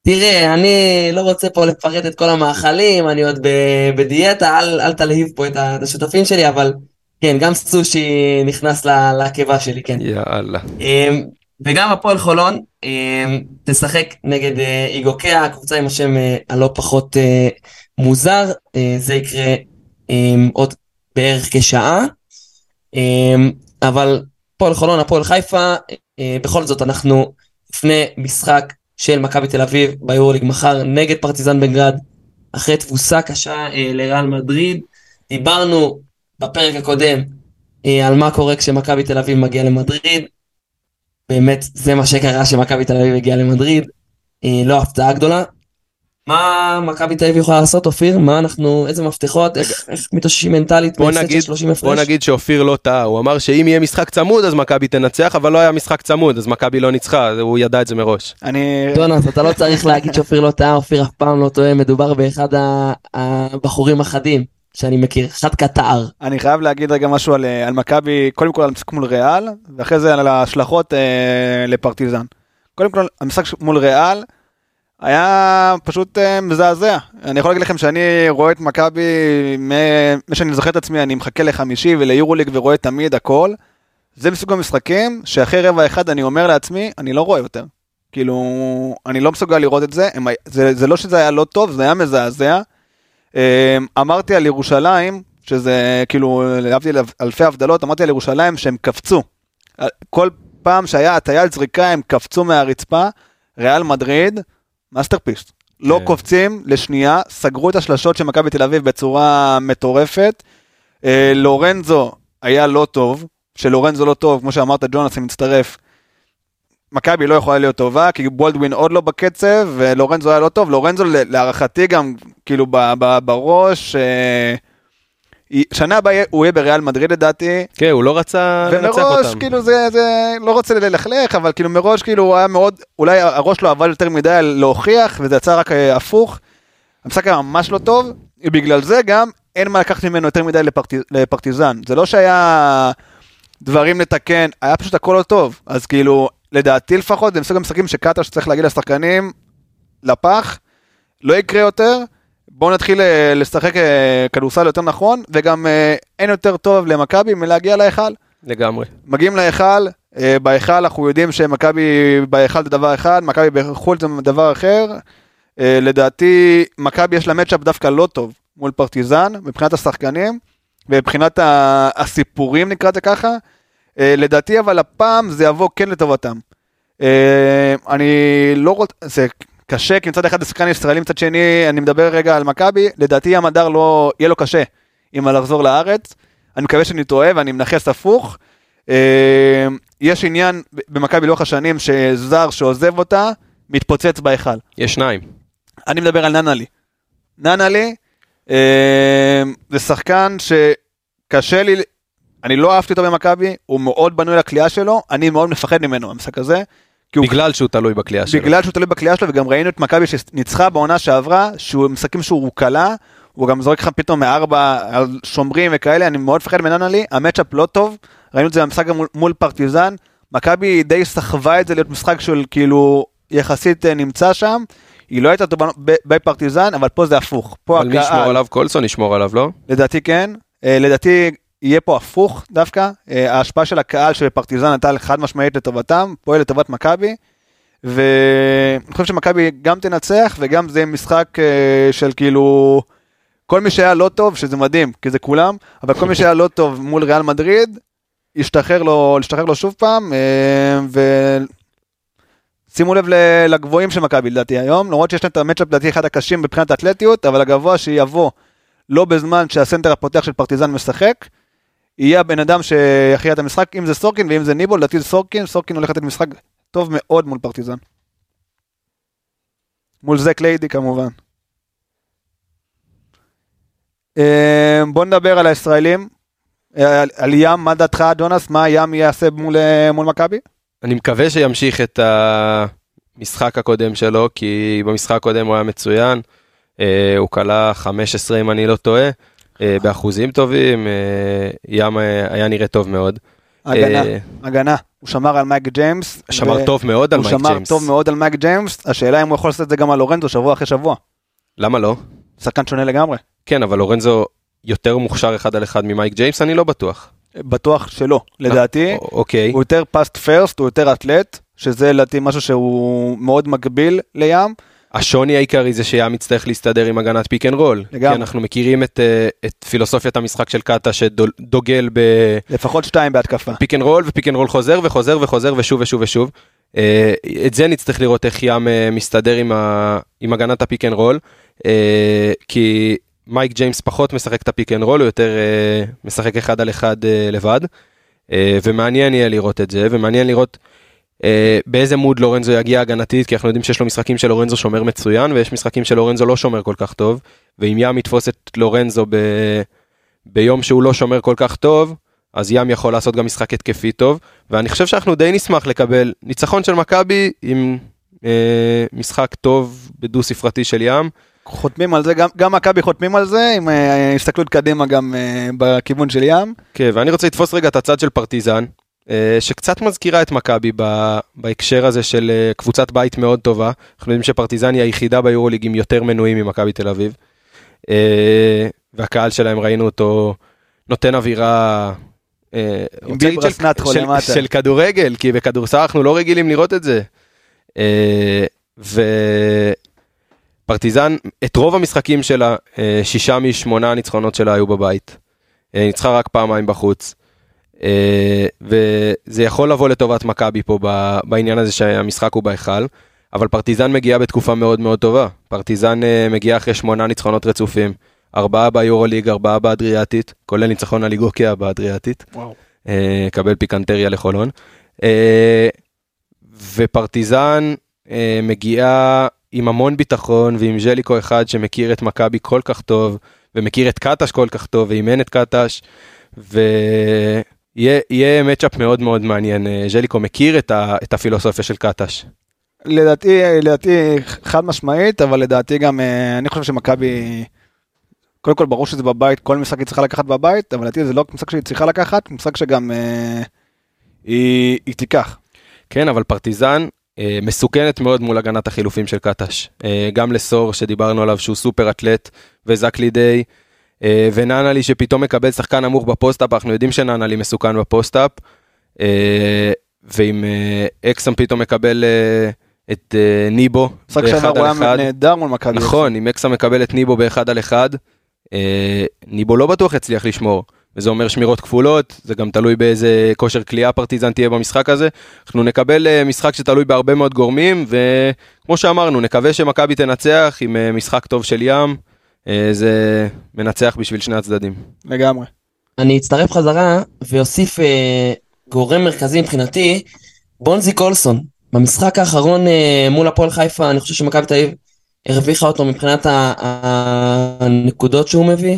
תראה, אני לא רוצה פה לפרט את כל המאכלים, אני עוד ב- בדיאטה, אל, אל תלהיב פה את השותפים שלי, אבל כן, גם סושי נכנס לקיבה שלי, כן. יאללה. אמ, וגם הפועל חולון אמ, תשחק נגד אה, איגוקיה, הקבוצה עם השם אה, הלא פחות אה, מוזר, זה יקרה אמ, עוד בערך כשעה. אבל הפועל חולון, הפועל חיפה, בכל זאת אנחנו לפני משחק של מכבי תל אביב ביורוליג מחר נגד פרטיזן בנגרד, אחרי תבוסה קשה לריאל מדריד. דיברנו בפרק הקודם אה, על מה קורה כשמכבי תל אביב מגיעה למדריד. באמת, זה מה שקרה שמכבי תל אביב הגיעה למדריד. אה, לא הפתעה גדולה. מה מכבי תל אביב יכולה לעשות, אופיר? מה אנחנו, איזה מפתחות, איך, איך מתאוששים מנטלית בוא בהפסד של נגיד, 30 הפרש? בוא נגיד שאופיר לא טעה, הוא אמר שאם יהיה משחק צמוד אז מכבי תנצח, אבל לא היה משחק צמוד, אז מכבי לא ניצחה, הוא ידע את זה מראש. אני... דונלד, אתה לא צריך להגיד שאופיר לא טעה, אופיר אף פעם לא טועה, מדובר באחד הבחורים החדים שאני מכיר, חד קטר. אני חייב להגיד רגע משהו על, אה, על מכבי, קודם כל על המשחק מול ריאל, ואחרי זה על ההשלכות אה, לפרטיזן. קודם כל, המשחק מול ריאל היה פשוט אה, מזעזע. אני יכול להגיד לכם שאני רואה את מכבי, מה שאני זוכר את עצמי, אני מחכה לחמישי וליורוליג ורואה תמיד הכל. זה מסוג המשחקים שאחרי רבע אחד אני אומר לעצמי, אני לא רואה יותר. כאילו, אני לא מסוגל לראות את זה, הם, זה, זה לא שזה היה לא טוב, זה היה מזעזע. אה, אמרתי על ירושלים, שזה כאילו, להבדיל אלפי הבדלות, אמרתי על ירושלים שהם קפצו. כל פעם שהיה הטעיית זריקה הם קפצו מהרצפה, ריאל מדריד, masterpiece. לא כן. קופצים לשנייה, סגרו את השלשות של מכבי תל אביב בצורה מטורפת. אה, לורנזו היה לא טוב, שלורנזו לא טוב, כמו שאמרת ג'ונס, אני מצטרף. מכבי לא יכולה להיות טובה, כי בולדווין עוד לא בקצב, ולורנזו היה לא טוב. לורנזו להערכתי גם, כאילו ב- ב- בראש, אה, שנה הבאה הוא יהיה בריאל מדריד לדעתי, כן, הוא לא רצה לנצח ומראש אותם. כאילו זה, זה לא רוצה ללכלך, אבל כאילו מראש כאילו הוא היה מאוד, אולי הראש לא עבד יותר מדי להוכיח, וזה יצא רק אה, הפוך. המשחק היה ממש לא טוב, בגלל זה גם אין מה לקחת ממנו יותר מדי לפרט, לפרטיזן. זה לא שהיה דברים לתקן, היה פשוט הכל לא טוב. אז כאילו, לדעתי לפחות, זה מסוג המשחקים שקטש שצריך להגיד לשחקנים, לפח, לא יקרה יותר. בואו נתחיל אה, לשחק אה, כדורסל יותר נכון, וגם אה, אין יותר טוב למכבי מלהגיע להיכל. לגמרי. מגיעים להיכל, בהיכל אנחנו יודעים שמכבי בהיכל זה דבר אחד, מכבי בחו"ל זה דבר אחר. לדעתי, מכבי יש לה מצ'אפ דווקא לא טוב מול פרטיזן, מבחינת השחקנים, ומבחינת הסיפורים נקרא לזה ככה. אה, לדעתי אבל הפעם זה יבוא כן לטובתם. אה, אני לא רוצה, זה קשה, כי מצד אחד זה שחקן ישראלי, מצד שני, אני מדבר רגע על מכבי, לדעתי המדר לא, יהיה לו קשה עם מה לחזור לארץ. אני מקווה שאני טועה ואני מנכס הפוך. אה, יש עניין במכבי לאורך השנים שזר שעוזב אותה, מתפוצץ בהיכל. יש שניים. אני מדבר על ננלי. ננלי זה שחקן שקשה לי, אני לא אהבתי אותו במכבי, הוא מאוד בנוי לקליעה שלו, אני מאוד מפחד ממנו במשחק הזה. כי הוא בגלל שהוא תלוי בקליעה שלו. בגלל שהוא תלוי בקליעה שלו, וגם ראינו את מכבי שניצחה בעונה שעברה, שהוא משחקים שהוא קלה, הוא גם זורק לך פתאום מארבע על שומרים וכאלה, אני מאוד מפחד מננלי, המצ'אפ לא טוב, ראינו את זה במשחק מול, מול פרטיזן, מכבי די סחבה את זה להיות משחק של כאילו יחסית אה, נמצא שם, היא לא הייתה טובה בפרטיזן, אבל פה זה הפוך. פה אבל מי ישמור הקהל, עליו? קולסון ישמור עליו, לא? לדעתי כן, אה, לדעתי יהיה פה הפוך דווקא, אה, ההשפעה של הקהל של פרטיזן הייתה חד משמעית לטובתם, היא לטובת מכבי, ואני חושב שמכבי גם תנצח וגם זה משחק אה, של כאילו, כל מי שהיה לא טוב, שזה מדהים, כי זה כולם, אבל כל מי שהיה לא טוב מול ריאל מדריד, ישתחרר לו, ישתחרר לו שוב פעם, אה, ושימו לב ל- לגבוהים של מכבי לדעתי היום, למרות שיש להם את המצ'אפ לדעתי אחד הקשים מבחינת האתלטיות, אבל הגבוה שיבוא לא בזמן שהסנטר הפותח של פרטיזן משחק, יהיה הבן אדם שיכריע את המשחק, אם זה סורקין ואם זה ניבו, לדעתי סורקין, סורקין הולך לתת משחק טוב מאוד מול פרטיזן. מול זק ליידי כמובן. אה, בוא נדבר על הישראלים. אה, על, על ים, מה דעתך ג'ונס? מה ים יעשה מול, אה, מול מכבי? אני מקווה שימשיך את המשחק הקודם שלו, כי במשחק הקודם הוא היה מצוין. הוא קלע 15 אם אני לא טועה, באחוזים טובים, אה, ים אה, היה נראה טוב מאוד. הגנה, אה, הגנה. הוא שמר על מייק ג'יימס. שמר ו- טוב מאוד על הוא מייק שמר ג'יימס. טוב מאוד על מייק ג'יימס, השאלה אם הוא יכול לעשות את זה גם על לורנזו שבוע אחרי שבוע. למה לא? שחקן שונה לגמרי. כן, אבל לורנזו יותר מוכשר אחד על אחד ממייק ג'יימס, אני לא בטוח. בטוח שלא, לדעתי. אוקיי. הוא יותר fast first, הוא יותר אתלט, שזה לדעתי משהו שהוא מאוד מקביל לים. השוני העיקרי זה שים יצטרך להסתדר עם הגנת פיק אנד רול. לגמרי. כי אנחנו מכירים את, אה, את פילוסופיית המשחק של קאטה שדוגל לפחות שתיים בהתקפה. בפיק אנד רול ופיק אנד רול חוזר וחוזר וחוזר ושוב ושוב ושוב. אה, את זה נצטרך לראות איך ים אה, מסתדר עם, ה, עם הגנת הפיק אנד רול. כי מייק ג'יימס פחות משחק את הפיק אנד רול, הוא יותר משחק אחד על אחד לבד. ומעניין יהיה לראות את זה ומעניין לראות באיזה מוד לורנזו יגיע הגנתית כי אנחנו יודעים שיש לו משחקים של לורנזו שומר מצוין ויש משחקים של לורנזו לא שומר כל כך טוב ואם ים יתפוס את לורנזו ב... ביום שהוא לא שומר כל כך טוב אז ים יכול לעשות גם משחק התקפי טוב ואני חושב שאנחנו די נשמח לקבל ניצחון של מכבי עם אה, משחק טוב בדו ספרתי של ים חותמים על זה, גם- גם מכבי חותמים על זה, עם אה, הסתכלות קדימה גם אה, בכיוון של ים. כן ואני רוצה לתפוס רגע את הצד של פרטיזן שקצת מזכירה את מכבי בהקשר הזה של אה, קבוצת בית מאוד טובה אנחנו יודעים שפרטיזן היא היחידה ביורוליג עם יותר מנויים ממכבי תל אביב. אה, והקהל שלהם ראינו אותו נותן אווירה. אה, עם ביברס של- נטחו של- למטה. של כדורגל כי בכדורסל אנחנו לא רגילים לראות את זה. אה, ופרטיזן את רוב המשחקים שלה אה, שישה משמונה ניצחונות שלה היו בבית. אה, ניצחה רק פעמיים בחוץ. אה, וזה יכול לבוא לטובת מכבי פה בעניין הזה שהמשחק הוא בהיכל. אבל פרטיזן מגיעה בתקופה מאוד מאוד טובה. פרטיזן אה, מגיעה אחרי שמונה ניצחונות רצופים. ארבעה ביורוליג, ארבעה באדריאטית, כולל ניצחון על ליגוקיה באדריאטית. וואו. אה, קבל פיקנטריה לחולון. ופרטיזן מגיעה עם המון ביטחון ועם ז'ליקו אחד שמכיר את מכבי כל כך טוב ומכיר את קטש כל כך טוב ואימן את קטש ויהיה מצ'אפ מאוד מאוד מעניין. אה, ז'ליקו מכיר את, ה, את הפילוסופיה של קטש. לדעתי, לדעתי חד משמעית, אבל לדעתי גם, אה, אני חושב שמכבי, קודם כל ברור שזה בבית, כל משחק היא צריכה לקחת בבית, אבל לדעתי זה לא משחק שהיא צריכה לקחת, משחק שגם אה, היא, היא תיקח. כן, אבל פרטיזן אה, מסוכנת מאוד מול הגנת החילופים של קטש. אה, גם לסור שדיברנו עליו שהוא סופר אתלט, וזק לידי, אה, וננלי שפתאום מקבל שחקן נמוך ב post-up, אנחנו יודעים שננלי מסוכן ב post-up, אה, ואם אה, אקסם פתאום מקבל אה, את אה, ניבו משחק שעבר באחד הוא על היה אחד. נהדר מול מכבי. נכון, אם אקסם מקבל את ניבו באחד על אחד, אה, ניבו לא בטוח יצליח לשמור. וזה אומר שמירות כפולות, זה גם תלוי באיזה כושר קליעה פרטיזן תהיה במשחק הזה. אנחנו נקבל אה, משחק שתלוי בהרבה מאוד גורמים, וכמו שאמרנו, נקווה שמכבי תנצח עם אה, משחק טוב של ים, אה, זה מנצח בשביל שני הצדדים. לגמרי. אני אצטרף חזרה ואוסיף אה, גורם מרכזי מבחינתי, בונזי קולסון. במשחק האחרון אה, מול הפועל חיפה, אני חושב שמכבי תל אביב הרוויחה אותו מבחינת הנקודות שהוא מביא,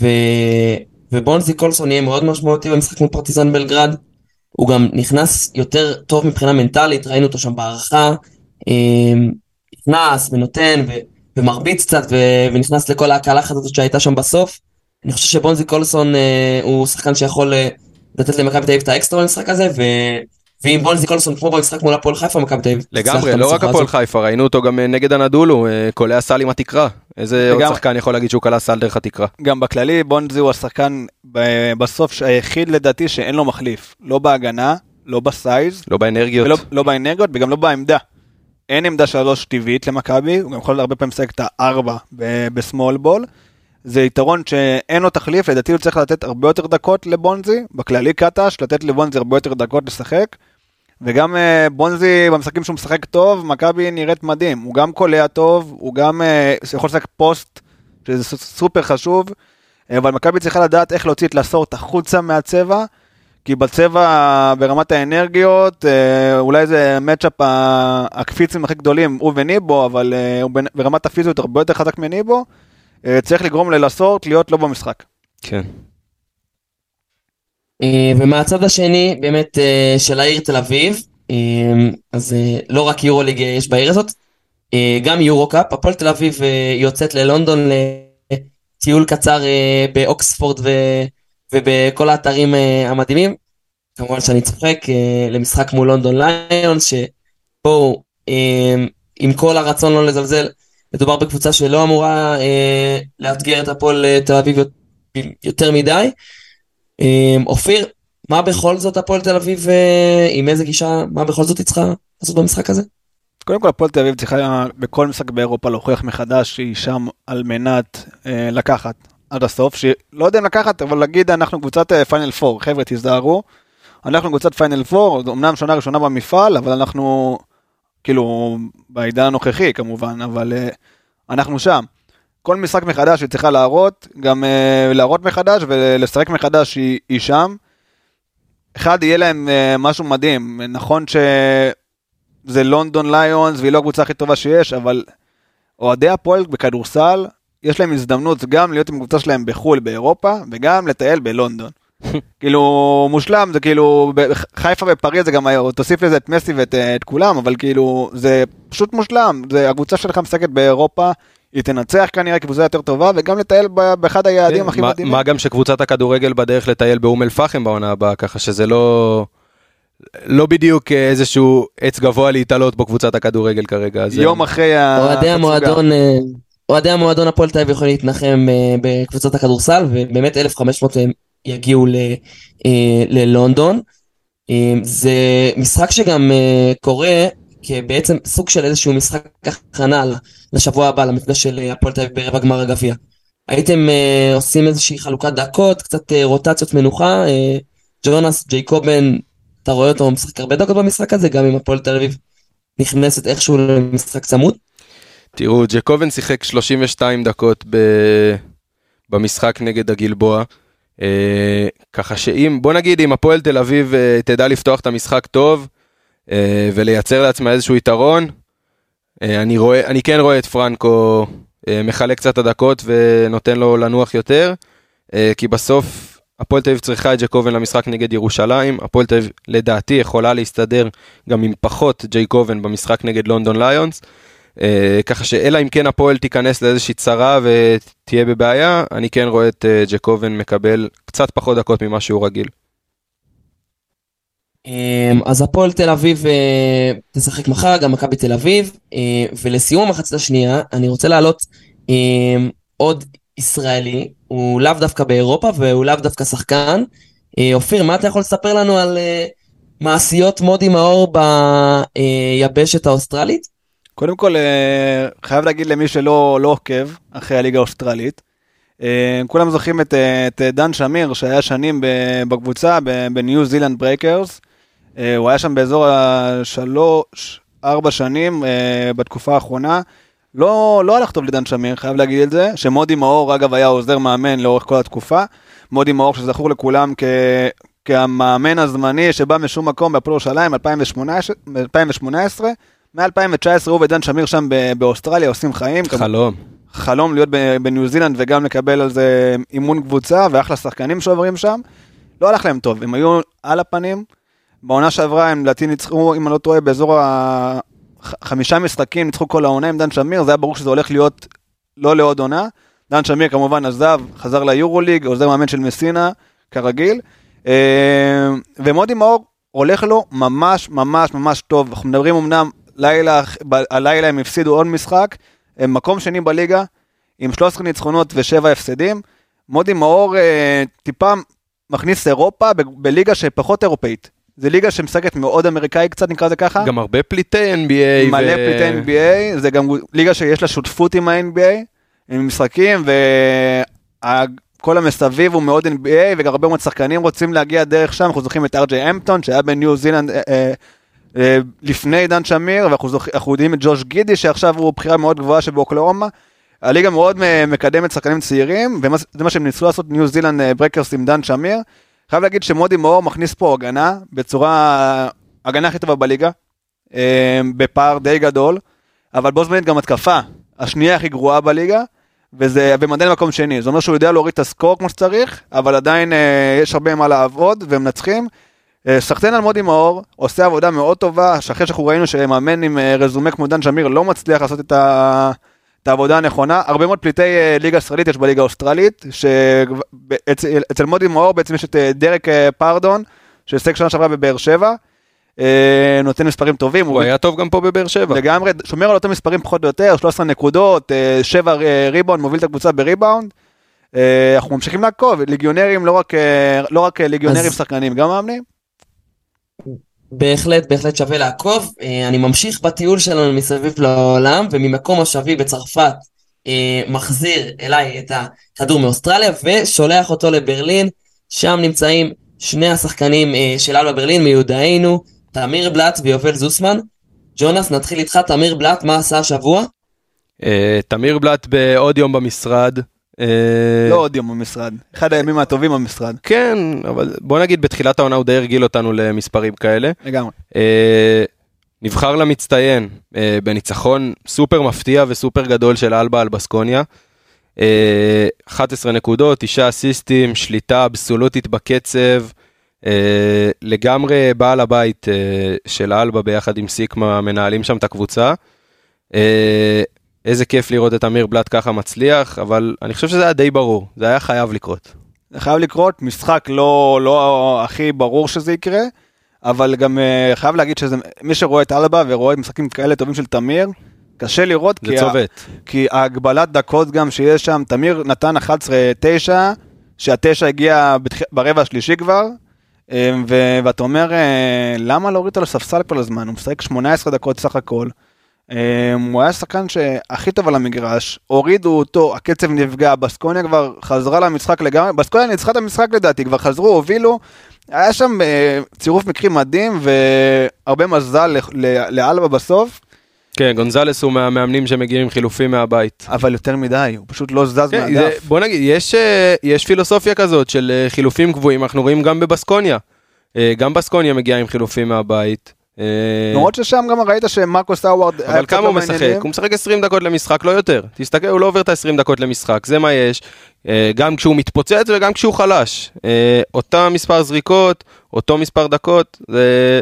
ו... ובונזי קולסון יהיה מאוד משמעותי במשחק מול פרטיזן בלגרד. הוא גם נכנס יותר טוב מבחינה מנטלית, ראינו אותו שם בהערכה, אה, נכנס ונותן ו- ומרביץ קצת ו- ונכנס לכל הקלחת הזאת שהייתה שם בסוף. אני חושב שבונזי קולסון אה, הוא שחקן שיכול אה, לתת למכבי תל אביב את האקסטרה במשחק הזה, ו... ואם בונזי קולסון כמו במשחק מול הפועל חיפה, מכבי תל אביב. לגמרי, לא רק הפועל. חיפה, ראינו אותו גם אה, נגד הנדולו, אה, קולע סל עם התקרה. איזה עוד. שחקן יכול להגיד שהוא קלע סל דרך התקרה? גם בכללי בונזי הוא השחקן ב- בסוף היחיד לדעתי שאין לו מחליף. לא בהגנה, לא בסייז, לא באנרגיות. ולא לא באנרגיות וגם לא בעמדה. אין עמדה שלוש טבעית למכבי, הוא גם יכול הרבה פעמים לשחק את הארבע בסמול בול. זה יתרון שאין לו תחליף, לדעתי הוא צריך לתת הרבה יותר דקות לבונזי, בכללי קטש, לתת לבונזי הרבה יותר דקות לשחק. וגם אה, בונזי במשחקים שהוא משחק טוב, מכבי נראית מדהים, הוא גם קולע טוב, הוא גם אה, יכול לשחק פוסט, שזה סופר חשוב, אבל מכבי צריכה לדעת איך להוציא את לסורט החוצה מהצבע, כי בצבע ברמת האנרגיות, אה, אולי זה מצ'אפ ה- הקפיצים הכי גדולים, הוא וניבו, אבל אה, הוא ברמת הפיזיות הרבה יותר חזק מניבו, אה, צריך לגרום ללסורט להיות לא במשחק. כן. ומהצד השני, באמת של העיר תל אביב, אז לא רק יורוליג יש בעיר הזאת, גם יורו-קאפ, הפועל תל אביב יוצאת ללונדון לטיול קצר באוקספורד ו- ובכל האתרים אה, המדהימים. כמובן שאני צוחק, אה, למשחק מול לונדון ליונס, שבואו, אה, עם כל הרצון לא לזלזל, מדובר בקבוצה שלא אמורה אה, לאתגר את הפועל תל אביב יותר מדי. אופיר, מה בכל זאת הפועל תל אביב, אה, עם איזה גישה, מה בכל זאת היא צריכה לעשות במשחק הזה? קודם כל הפועל תל אביב צריכה בכל משחק באירופה להוכיח מחדש שהיא שם על מנת אה, לקחת עד הסוף, שלא יודע אם לקחת, אבל להגיד אנחנו קבוצת פיינל פור, חבר'ה תיזהרו, אנחנו קבוצת פיינל פור, אמנם שנה ראשונה במפעל, אבל אנחנו, כאילו, בעידן הנוכחי כמובן, אבל אה, אנחנו שם. כל משחק מחדש היא צריכה להראות, גם אה, להראות מחדש ולשחק מחדש היא, היא שם. אחד, יהיה להם אה, משהו מדהים, נכון ש... זה לונדון ליונס והיא לא הקבוצה הכי טובה שיש, אבל אוהדי הפועל בכדורסל, יש להם הזדמנות גם להיות עם הקבוצה שלהם בחו"ל באירופה, וגם לטייל בלונדון. כאילו מושלם זה כאילו חיפה ופריז זה גם היה- תוסיף לזה את מסי ואת את כולם אבל כאילו זה פשוט מושלם זה הקבוצה שלך משחקת באירופה היא תנצח כנראה קבוצה יותר טובה וגם לטייל באחד היעדים כן, הכי מה- מדהימים. מה גם שקבוצת הכדורגל בדרך לטייל באום אל פחם בעונה הבאה, ככה שזה לא... לא בדיוק אה, איזשהו עץ גבוה להתעלות בו קבוצת הכדורגל כרגע. יום אה, אחרי ה- אוהדי. המועדון, אה, אוהדי המועדון הפועל תל אביב יכולים להתנחם אה, בקבוצות הכדורסל, ובאמת 1,500 הם יגיעו אה, ללונדון. אה, זה משחק שגם קורה כבעצם סוג של איזשהו משחק הכנה לשבוע הבא, למפגש של הפועל תל אביב ברבע גמר הגביע. הייתם עושים איזושהי חלוקת דקות, קצת רוטציות מנוחה. ג'ונס ג'ייקובן, אתה רואה אותו משחק הרבה דקות במשחק הזה, גם אם הפועל תל אביב נכנסת איכשהו למשחק צמוד. תראו, ג'קובן שיחק 32 דקות ב... במשחק נגד הגלבוע. אה, ככה שאם, בוא נגיד, אם הפועל תל אביב אה, תדע לפתוח את המשחק טוב אה, ולייצר לעצמה איזשהו יתרון, אה, אני, רואה, אני כן רואה את פרנקו אה, מחלק קצת את הדקות ונותן לו לנוח יותר, אה, כי בסוף הפועל תל אביב צריכה את ג'קובן למשחק נגד ירושלים, הפועל תל אביב לדעתי יכולה להסתדר גם עם פחות ג'ייקובן במשחק נגד לונדון ליונס. אה, ככה שאלא אם כן הפועל תיכנס לאיזושהי צרה ותהיה בבעיה, אני כן רואה את אה, ג'קובן מקבל קצת פחות דקות ממה שהוא רגיל. אמ, אז הפועל תל אביב אה, תשחק מחר, גם מכבי תל אביב, ולסיום המחצית השנייה, אני רוצה להעלות אמ, עוד ישראלי, הוא לאו דווקא באירופה והוא לאו דווקא שחקן. אופיר, מה אתה יכול לספר לנו על מעשיו של מודי מאור ביבשת האוסטרלית? קודם כל, אה, חייב להגיד למי שלא לא עוקב אחרי הליגה האוסטרלית, אה, כולם זוכרים את, אה, את דן שמיר, שהיה שנים בקבוצה, בניו זילנד ברייקרס. הוא היה שם באזור השלוש, ארבע שנים בתקופה האחרונה. לא, לא הלך טוב לדן שמיר, חייב להגיד את זה, שמודי מאור, אגב, היה עוזר מאמן לאורך כל התקופה. מודי מאור, שזכור לכולם כ... כמאמן הזמני שבא משום מקום בהפועל ירושלים 2018, 2018. מ-2019 הוא ודן שמיר שם באוסטרליה עושים חיים. חלום. חלום להיות בניו זילנד וגם לקבל על זה אימון קבוצה ואחלה שחקנים שעוברים שם. לא הלך להם טוב, הם היו על הפנים, בעונה שעברה הם לדעתי ניצחו, אם אני לא טועה, באזור החמישה משחקים, ניצחו כל העונה עם דן שמיר, זה היה ברור שזה הולך להיות לא לעוד עונה. דן שמיר כמובן עזב, חזר ליורוליג, עוזר מאמן של מסינה, כרגיל. אה, ומודי מאור הולך לו ממש ממש ממש טוב. אנחנו מדברים אמנם לילה, הלילה הם הפסידו עוד משחק, הם מקום שני בליגה, עם 13 ניצחונות ו-7 הפסדים. מודי מאור אה, טיפה מכניס אירופה ב- בליגה שפחות אירופאית. זה ליגה שמשחקת מאוד אמריקאי קצת, נקרא לזה ככה. גם הרבה פליטי NBA. מלא פליטי NBA, זה גם ליגה שיש לה שותפות עם ה-NBA, עם משחקים, וכל המסביב הוא מאוד NBA, וגם הרבה מאוד שחקנים רוצים להגיע דרך שם, אנחנו זוכרים את אר.ג'יי המפטון, שהיה בניו זילנד אה, אה, לפני דן שמיר, ואנחנו יודעים את ג'וש גידי, שעכשיו הוא בחירה מאוד גבוהה שבאוקלהומה. הליגה מאוד אה, מקדמת שחקנים צעירים, וזה מה שהם ניסו לעשות ניו זילנד אה, ברייקרס עם דן שמיר. חייב להגיד שמודי מאור מכניס פה הגנה, בצורה, הגנה הכי טובה בליגה, אה, בפער די גדול, אבל בו זמנית גם התקפה, השנייה הכי גרועה בליגה, וזה במדעי מקום שני, זה אומר שהוא יודע להוריד את הסקור כמו שצריך, אבל עדיין אה, יש הרבה מה לעבוד והם מנצחים. אה, סחטיין על מודי מאור, עושה עבודה מאוד טובה, שאחרי שאנחנו ראינו שמאמן עם אה, רזומה כמו דן שמיר לא מצליח לעשות את, ה... את העבודה הנכונה, הרבה מאוד פליטי אה, ליגה ישראלית יש בליגה האוסטרלית, שאצל מודי מאור בעצם יש את דרק פרדון, שהשיג שנה שעברה בבאר שבע, נותן מספרים טובים, הוא היה טוב גם פה בבאר שבע. לגמרי, שומר על אותם מספרים פחות או יותר, 13 נקודות, 7 ריבאונד, מוביל את הקבוצה בריבאונד. אנחנו ממשיכים לעקוב, ליגיונרים, לא רק, לא רק ליגיונרים אז- שחקנים, גם מאמנים. בהחלט, בהחלט שווה לעקוב. אה, אני ממשיך בטיול שלנו מסביב לעולם, וממקום מושבי בצרפת אה, מחזיר אליי את הכדור מאוסטרליה ושולח אותו לברלין. שם נמצאים שני השחקנים אה, של אלבה ברלין מיודענו, תמיר בלאט ויובל זוסמן. ג'ונס, נתחיל איתך, תמיר בלאט, מה עשה השבוע? תמיר בלאט בעוד יום במשרד. אה, לא עוד יום במשרד, אחד הימים הטובים במשרד, כן, אבל בוא נגיד בתחילת העונה הוא די הרגיל אותנו למספרים כאלה. לגמרי. אה, נבחר למצטיין אה, בניצחון סופר מפתיע וסופר גדול של אלבה על בסקוניה. אה, 11 נקודות, 9 אסיסטים, שליטה אבסולוטית בקצב. לגמרי בעל הבית של אלבה ביחד עם סיקמה מנהלים שם את הקבוצה. איזה כיף לראות את אמיר בלאט ככה מצליח, אבל אני חושב שזה היה די ברור, זה היה חייב לקרות. זה חייב לקרות, משחק לא, לא הכי ברור שזה יקרה, אבל גם אה, חייב להגיד שזה, מי שרואה את אלבה ורואה משחקים כאלה טובים של תמיר, קשה לראות, כי, ה-. כי ההגבלת דקות גם שיש שם, תמיר נתן 11-9, שהתשע הגיע בתח... ברבע השלישי כבר, אה, ו... ואתה אומר, אה, למה להוריד אותו לספסל כל הזמן? הוא משחק 18 דקות סך הכל. אה, הוא היה שחקן שהכי טוב על המגרש, הורידו אותו, הקצב נפגע, בסקוניה כבר חזרה למשחק לגמרי, בסקוניה ניצחה את המשחק לדעתי, כבר חזרו, הובילו, היה שם אה, צירוף מקרים מדהים והרבה מזל לאלבה בסוף, כן, גונזלס הוא מהמאמנים שמגיעים עם חילופים מהבית. אבל יותר מדי, הוא פשוט לא זז כן, מהדף. זה, בוא נגיד, יש, אה, יש פילוסופיה כזאת של אה, חילופים קבועים, אנחנו רואים גם בבסקוניה. גם בסקוניה מגיעה עם חילופים מהבית. אה, למרות ששם גם ראית שמרקוס האווארד היה אבל קצת כמה לא הוא משחק? מעניינים. הוא משחק 20 דקות למשחק, לא יותר. תסתכל, הוא לא עובר את ה-20 דקות למשחק, זה מה יש. אה, גם כשהוא מתפוצץ וגם כשהוא חלש. אה, אותה מספר זריקות, אותו מספר דקות, זה,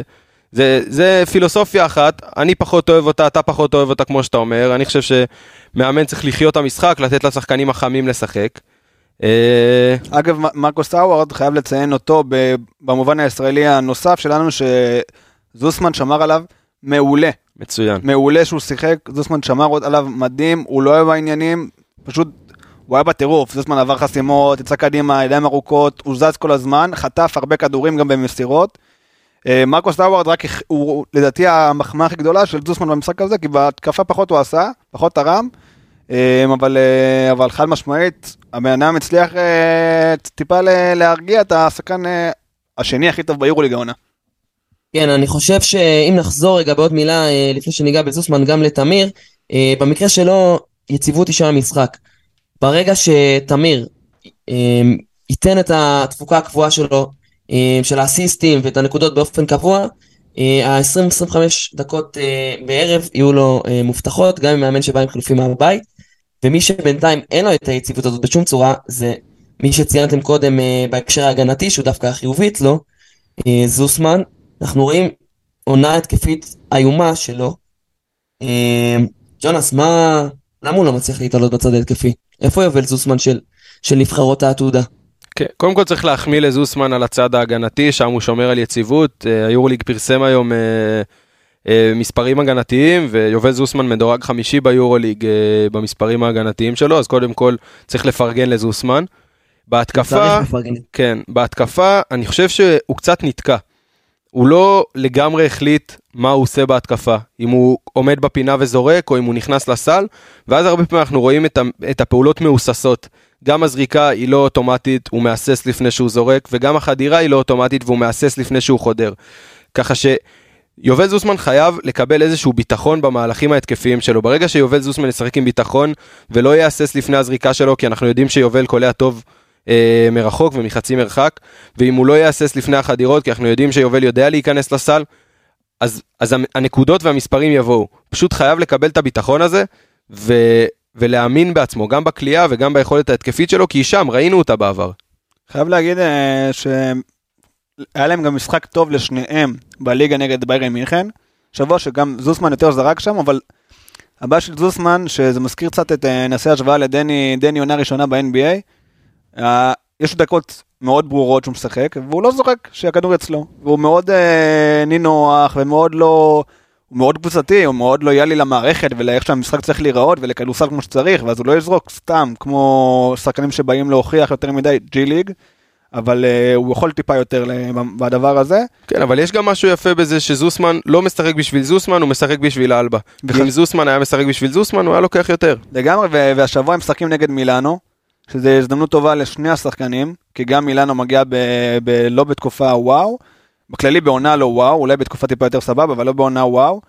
זה, זה פילוסופיה אחת, אני פחות אוהב אותה, אתה פחות אוהב אותה כמו שאתה אומר, אני חושב שמאמן צריך לחיות את המשחק, לתת לשחקנים החמים לשחק. אגב, מ- מרקוס האווארד, חייב לציין אותו במובן הישראלי הנוסף שלנו, שזוסמן שמר עליו מעולה. מצוין. מעולה שהוא שיחק, זוסמן שמר עליו מדהים, הוא לא אוהב העניינים, פשוט הוא היה בטירוף, זוסמן עבר חסימות, יצא קדימה, ידיים ארוכות, הוא זז כל הזמן, חטף הרבה כדורים גם במסירות. אה, מרקוס האווארד רק, הוא לדעתי המחמאה הכי גדולה של זוסמן במשחק הזה, כי בהתקפה פחות הוא עשה, פחות תרם, אה, אבל, אה, אבל חד משמעית, הבן אדם הצליח טיפה להרגיע את השחקן השני הכי טוב ביורוליג העונה. כן, אני חושב שאם נחזור רגע בעוד מילה אה, לפני שניגע בזוסמן גם לתמיר, אה, במקרה שלו יציבות היא שם המשחק. ברגע שתמיר אה, ייתן את התפוקה הקבועה שלו, של האסיסטים ואת הנקודות באופן קבוע, ה-20-25 דקות בערב יהיו לו מובטחות, גם עם מאמן שבא עם חילופים מהבית, ומי שבינתיים אין לו את היציבות הזאת בשום צורה, זה מי שציינתם קודם בהקשר ההגנתי, שהוא דווקא חיובי אצלו, זוסמן, אנחנו רואים עונה התקפית איומה שלו. אה, ג'ונס, מה... למה הוא לא מצליח להתעלות בצד ההתקפי? איפה יובל זוסמן של, של נבחרות העתודה? כן, קודם כל צריך להחמיא לזוסמן על הצד ההגנתי, שם הוא שומר על יציבות. אה, היורוליג פרסם היום אה, אה, מספרים הגנתיים, ויובל זוסמן מדורג חמישי ביורוליג אה, במספרים ההגנתיים שלו, אז קודם כל צריך לפרגן לזוסמן. בהתקפה. כן, בהתקפה אני חושב שהוא קצת נתקע. הוא לא לגמרי החליט מה הוא עושה בהתקפה, אם הוא עומד בפינה וזורק או אם הוא נכנס לסל, ואז הרבה פעמים אנחנו רואים את, הפעולות מהוססות. גם הזריקה היא לא אוטומטית, הוא מהסס לפני שהוא זורק, וגם החדירה היא לא אוטומטית והוא מהסס לפני שהוא חודר. ככה שיובל זוסמן חייב לקבל איזשהו ביטחון במהלכים ההתקפיים שלו. ברגע שיובל זוסמן ישחק עם ביטחון ולא יהסס לפני הזריקה שלו, כי אנחנו יודעים שיובל קולע טוב אה, מרחוק ומחצי מרחק, ואם הוא לא יהסס לפני החדירות, כי אנחנו יודעים שיובל יודע להיכנס לסל, אז, אז הנקודות והמספרים יבואו. פשוט חייב לקבל את הביטחון הזה, ו, ולהאמין בעצמו, גם בכלייה וגם ביכולת ההתקפית שלו, כי היא שם, ראינו אותה בעבר. חייב להגיד אה, שהיה להם גם משחק טוב לשניהם בליגה נגד ביירן מינכן. שבוע שגם זוסמן יותר זרק שם, אבל הבעיה של זוסמן, שזה מזכיר קצת את, אה, נעשה השוואה לדני, דני עונה ראשונה ב-NBA. אה, יש דקות מאוד ברורות שהוא משחק, והוא לא זורק שהכדור אצלו. והוא מאוד אה, נינוח ומאוד לא... הוא מאוד קבוצתי, הוא מאוד לויאלי למערכת ולאיך שהמשחק צריך להיראות ולכדורסל כמו שצריך, ואז הוא לא יזרוק סתם כמו שחקנים שבאים להוכיח יותר מדי ג'י ליג, אבל uh, הוא יכול טיפה יותר בדבר הזה. כן, אבל יש גם משהו יפה בזה שזוסמן לא משחק בשביל זוסמן, הוא משחק בשביל אלבה. אם זוסמן היה משחק בשביל זוסמן, הוא היה לוקח יותר. לגמרי, והשבוע הם משחקים נגד מילאנו, שזו הזדמנות טובה לשני השחקנים, כי גם מילאנו מגיע ב- ב- לא בתקופה וואו, בכללי בעונה לא וואו, אולי בתקופה טיפה יותר סבבה, אבל לא בעונה וואו.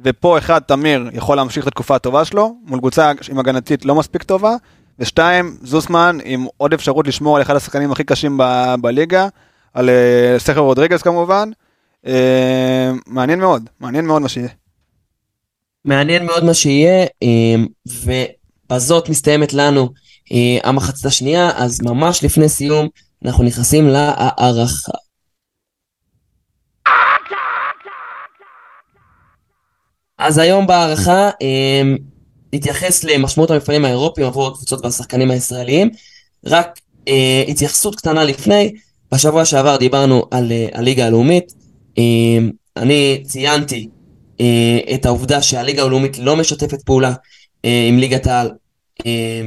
ופה אחד, תמיר, יכול להמשיך את התקופה הטובה שלו, מול קבוצה עם הגנתית לא מספיק טובה, ושתיים, זוסמן עם עוד אפשרות לשמור על אחד השחקנים הכי קשים ב- בליגה, על אה, סכר רודריגז כמובן. אה, מעניין מאוד, מעניין מאוד מה שיהיה. מעניין מאוד מה שיהיה, אה, ובזאת מסתיימת לנו אה, המחצית השנייה, אז ממש לפני סיום אנחנו נכנסים להערכה. אז היום בהערכה אה, נתייחס למשמעות המפעלים האירופיים עבור הקבוצות והשחקנים הישראלים. רק אה, התייחסות קטנה לפני, בשבוע שעבר דיברנו על הליגה הלאומית. אני ציינתי את העובדה שהליגה הלאומית לא משתפת פעולה עם ליגת העל,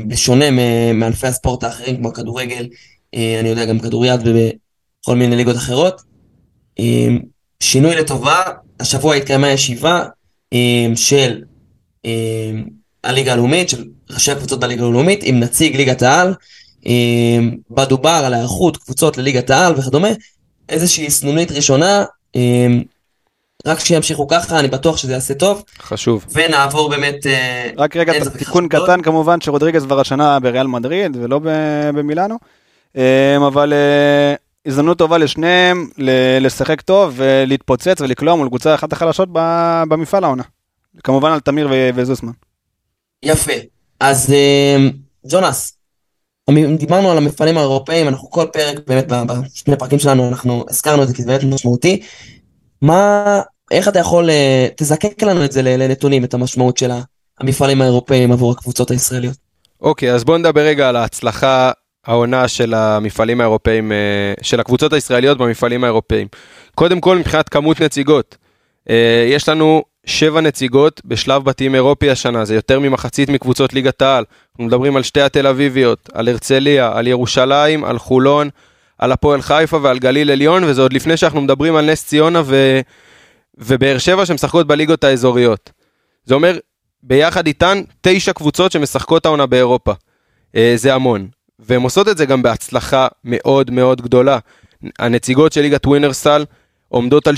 בשונה מ- מענפי הספורט האחרים כמו הכדורגל, אה, אני יודע גם כדוריד ובכל מיני ליגות אחרות. אה, שינוי לטובה, השבוע התקיימה ישיבה אה, של אה, הליגה הלאומית, של ראשי הקבוצות בליגה הלאומית, עם נציג ליגת העל, אה, בה דובר על היערכות קבוצות לליגת העל וכדומה, איזושהי סנונית ראשונה, אה, רק שימשיכו ככה, אני בטוח שזה יעשה טוב, חשוב. ונעבור באמת... אה, רק רגע, תיקון חשוב. קטן כמובן שרודריגז כבר השנה בריאל מדריד ולא ב- במילאנו, אמ, אבל אה, הזדמנות טובה לשניהם ל- לשחק טוב ולהתפוצץ ולקלוע מול קבוצה אחת החלשות ב- במפעל העונה. כמובן על תמיר ו- וזוסמן. יפה. אז אה, ג'ונס, דיברנו על המפעלים האירופאים, אנחנו כל פרק, באמת ב- בשני פרקים שלנו, אנחנו הזכרנו את זה כי זה באמת משמעותי. מה, איך אתה יכול, אה, תזקק לנו את זה לנתונים, את המשמעות של המפעלים האירופאים עבור הקבוצות הישראליות. אוקיי, אז בואו נדבר רגע על ההצלחה העונה של המפעלים האירופאים, אה, של הקבוצות הישראליות במפעלים האירופאים. קודם כל, מבחינת כמות נציגות, אה, יש לנו שבע נציגות בשלב בתים אירופי השנה, זה יותר ממחצית מקבוצות ליגת העל. אנחנו מדברים על שתי התל אביביות, על הרצליה, על ירושלים, על חולון, על הפועל חיפה ועל גליל עליון, וזה עוד לפני שאנחנו מדברים על נס ציונה ו... ובאר שבע שמשחקות בליגות האזוריות. זה אומר, ביחד איתן, תשע קבוצות שמשחקות העונה באירופה. אה, זה המון. והן עושות את זה גם בהצלחה מאוד מאוד גדולה. הנציגות של ליגת ווינרסל עומדות על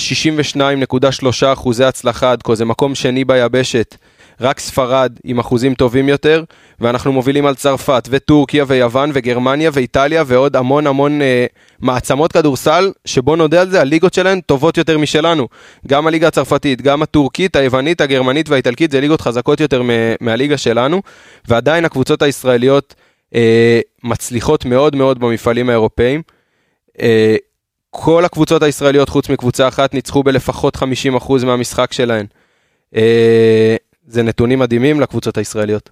62.3 אחוזי הצלחה עד כה, זה מקום שני ביבשת. רק ספרד עם אחוזים טובים יותר, ואנחנו מובילים על צרפת וטורקיה ויוון וגרמניה ואיטליה ועוד המון המון אה, מעצמות כדורסל, שבוא נודה על זה, הליגות שלהן טובות יותר משלנו. גם הליגה הצרפתית, גם הטורקית, היוונית, הגרמנית והאיטלקית זה ליגות חזקות יותר מהליגה שלנו, ועדיין הקבוצות הישראליות אה, מצליחות מאוד מאוד במפעלים האירופאים. אה, כל הקבוצות הישראליות חוץ מקבוצה אחת ניצחו בלפחות 50% מהמשחק שלהן. אה, זה נתונים מדהימים לקבוצות הישראליות.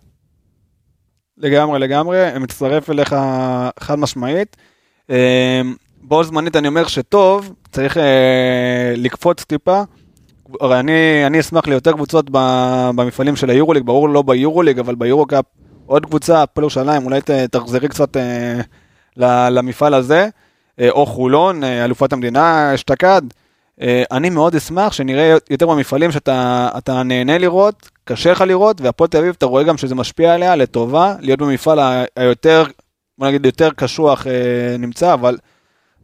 לגמרי, לגמרי, מצטרף אליך חד משמעית. אה, בו זמנית אני אומר שטוב, צריך אה, לקפוץ טיפה. הרי אני, אני אשמח ליותר קבוצות במפעלים של היורוליג, ברור לא ביורוליג, אבל ביורוקאפ עוד קבוצה, הפועל ירושלים, אולי תחזרי קצת אה, למפעל הזה, אה, או חולון, אלופת המדינה אשתקד. אה, אני מאוד אשמח שנראה יותר במפעלים שאתה אתה נהנה לראות, קשה לך לראות, והפועל תל אביב, אתה רואה גם שזה משפיע עליה לטובה, להיות במפעל היותר, בוא נגיד, יותר קשוח אה, נמצא, אבל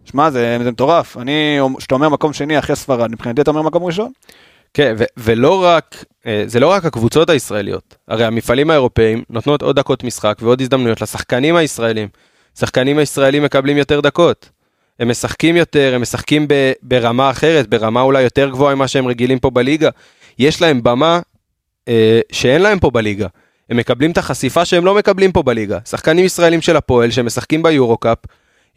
שמע, זה, זה מטורף. אני, כשאתה אומר מקום שני אחרי ספרד, מבחינתי אתה אומר מקום ראשון? כן, ו- ולא רק, אה, זה לא רק הקבוצות הישראליות, הרי המפעלים האירופאים נותנות עוד דקות משחק ועוד הזדמנויות לשחקנים הישראלים. שחקנים הישראלים מקבלים יותר דקות. הם משחקים יותר, הם משחקים ב- ברמה אחרת, ברמה אולי יותר גבוהה ממה שהם רגילים פה בליגה. יש להם במה אה, שאין להם פה בליגה. הם מקבלים את החשיפה שהם לא מקבלים פה בליגה. שחקנים ישראלים של הפועל שמשחקים ביורו-קאפ,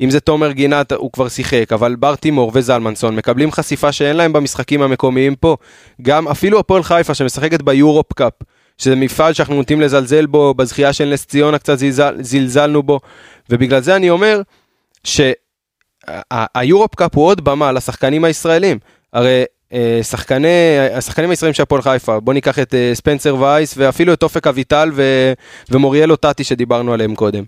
אם זה תומר גינת הוא כבר שיחק, אבל בר תימור וזלמנסון מקבלים חשיפה שאין להם במשחקים המקומיים פה. גם אפילו הפועל חיפה שמשחקת ביורופ קאפ, שזה מפעל שאנחנו נוטים לזלזל בו, בזכייה של נס ציונה קצת זלזל, זלזלנו בו, ובגלל זה אני אומר שהיורופ קאפ הוא עוד במה לשחקנים הישראלים. הרי אה, שחקני, השחקנים הישראלים של הפועל חיפה, בוא ניקח את אה, ספנסר וייס ואפילו את אופק אביטל ו, ומוריאל טאטי שדיברנו עליהם קודם.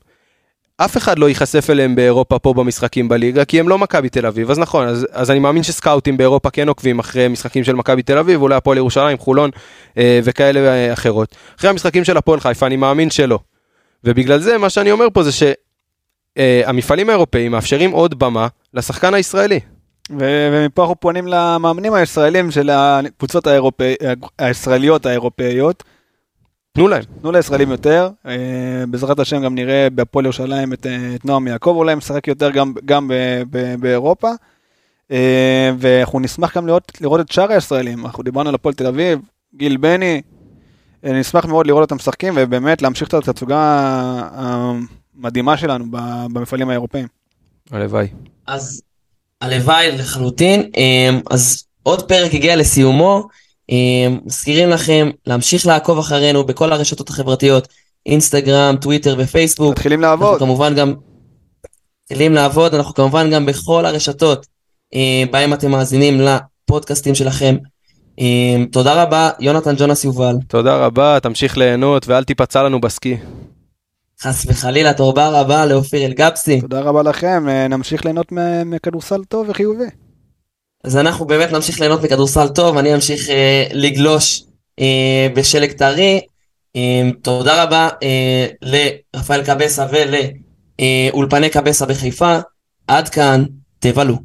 אף אחד לא ייחשף אליהם באירופה פה במשחקים בליגה, כי הם לא מכבי תל אביב, אז נכון, אז, אז אני מאמין שסקאוטים באירופה כן עוקבים אחרי משחקים של מכבי תל אביב, אולי הפועל ירושלים, חולון אה, וכאלה אה, אחרות. אחרי המשחקים של הפועל חיפה אני מאמין שלא. ובגלל זה מה שאני אומר פה זה שהמפעלים האירופאים מאפשרים עוד במה לשחקן הישראלי. ו- ומפה אנחנו פונים למאמנים הישראלים של הקבוצות האירופאי, הישראליות האירופאיות. תנו להם. תנו לישראלים יותר, אה, בעזרת השם גם נראה בהפועל ירושלים את, אה, את נועם יעקב, אולי משחק יותר גם, גם ב, ב, באירופה. אה, ואנחנו נשמח גם לראות, לראות את שאר הישראלים, אנחנו דיברנו על הפועל תל אביב, גיל בני, אה, נשמח מאוד לראות אותם משחקים ובאמת להמשיך את התצוגה המדהימה שלנו ב- במפעלים האירופאים. הלוואי. אז הלוואי לחלוטין. אמ, אז עוד פרק הגיע לסיומו. אמ, מזכירים לכם להמשיך לעקוב אחרינו בכל הרשתות החברתיות, אינסטגרם, טוויטר ופייסבוק. מתחילים אנחנו לעבוד. כמובן גם מתחילים לעבוד, אנחנו כמובן גם בכל הרשתות אה, בהם אתם מאזינים לפודקאסטים שלכם. תודה רבה, יונתן ג'ונס יובל. תודה רבה, תמשיך ליהנות ואל תיפצע לנו בסקי. חס וחלילה, תודה רבה לאופיר אלגבסי. תודה רבה לכם, אה, נמשיך ליהנות מכדורסל טוב וחיובי. אז אנחנו באמת נמשיך ליהנות מכדורסל טוב, אני אמשיך אה, לגלוש אה, בשלג טרי. אה, תודה רבה אה, לרפאל קבסה ולאולפני קבסה בחיפה. עד כאן, תבלו.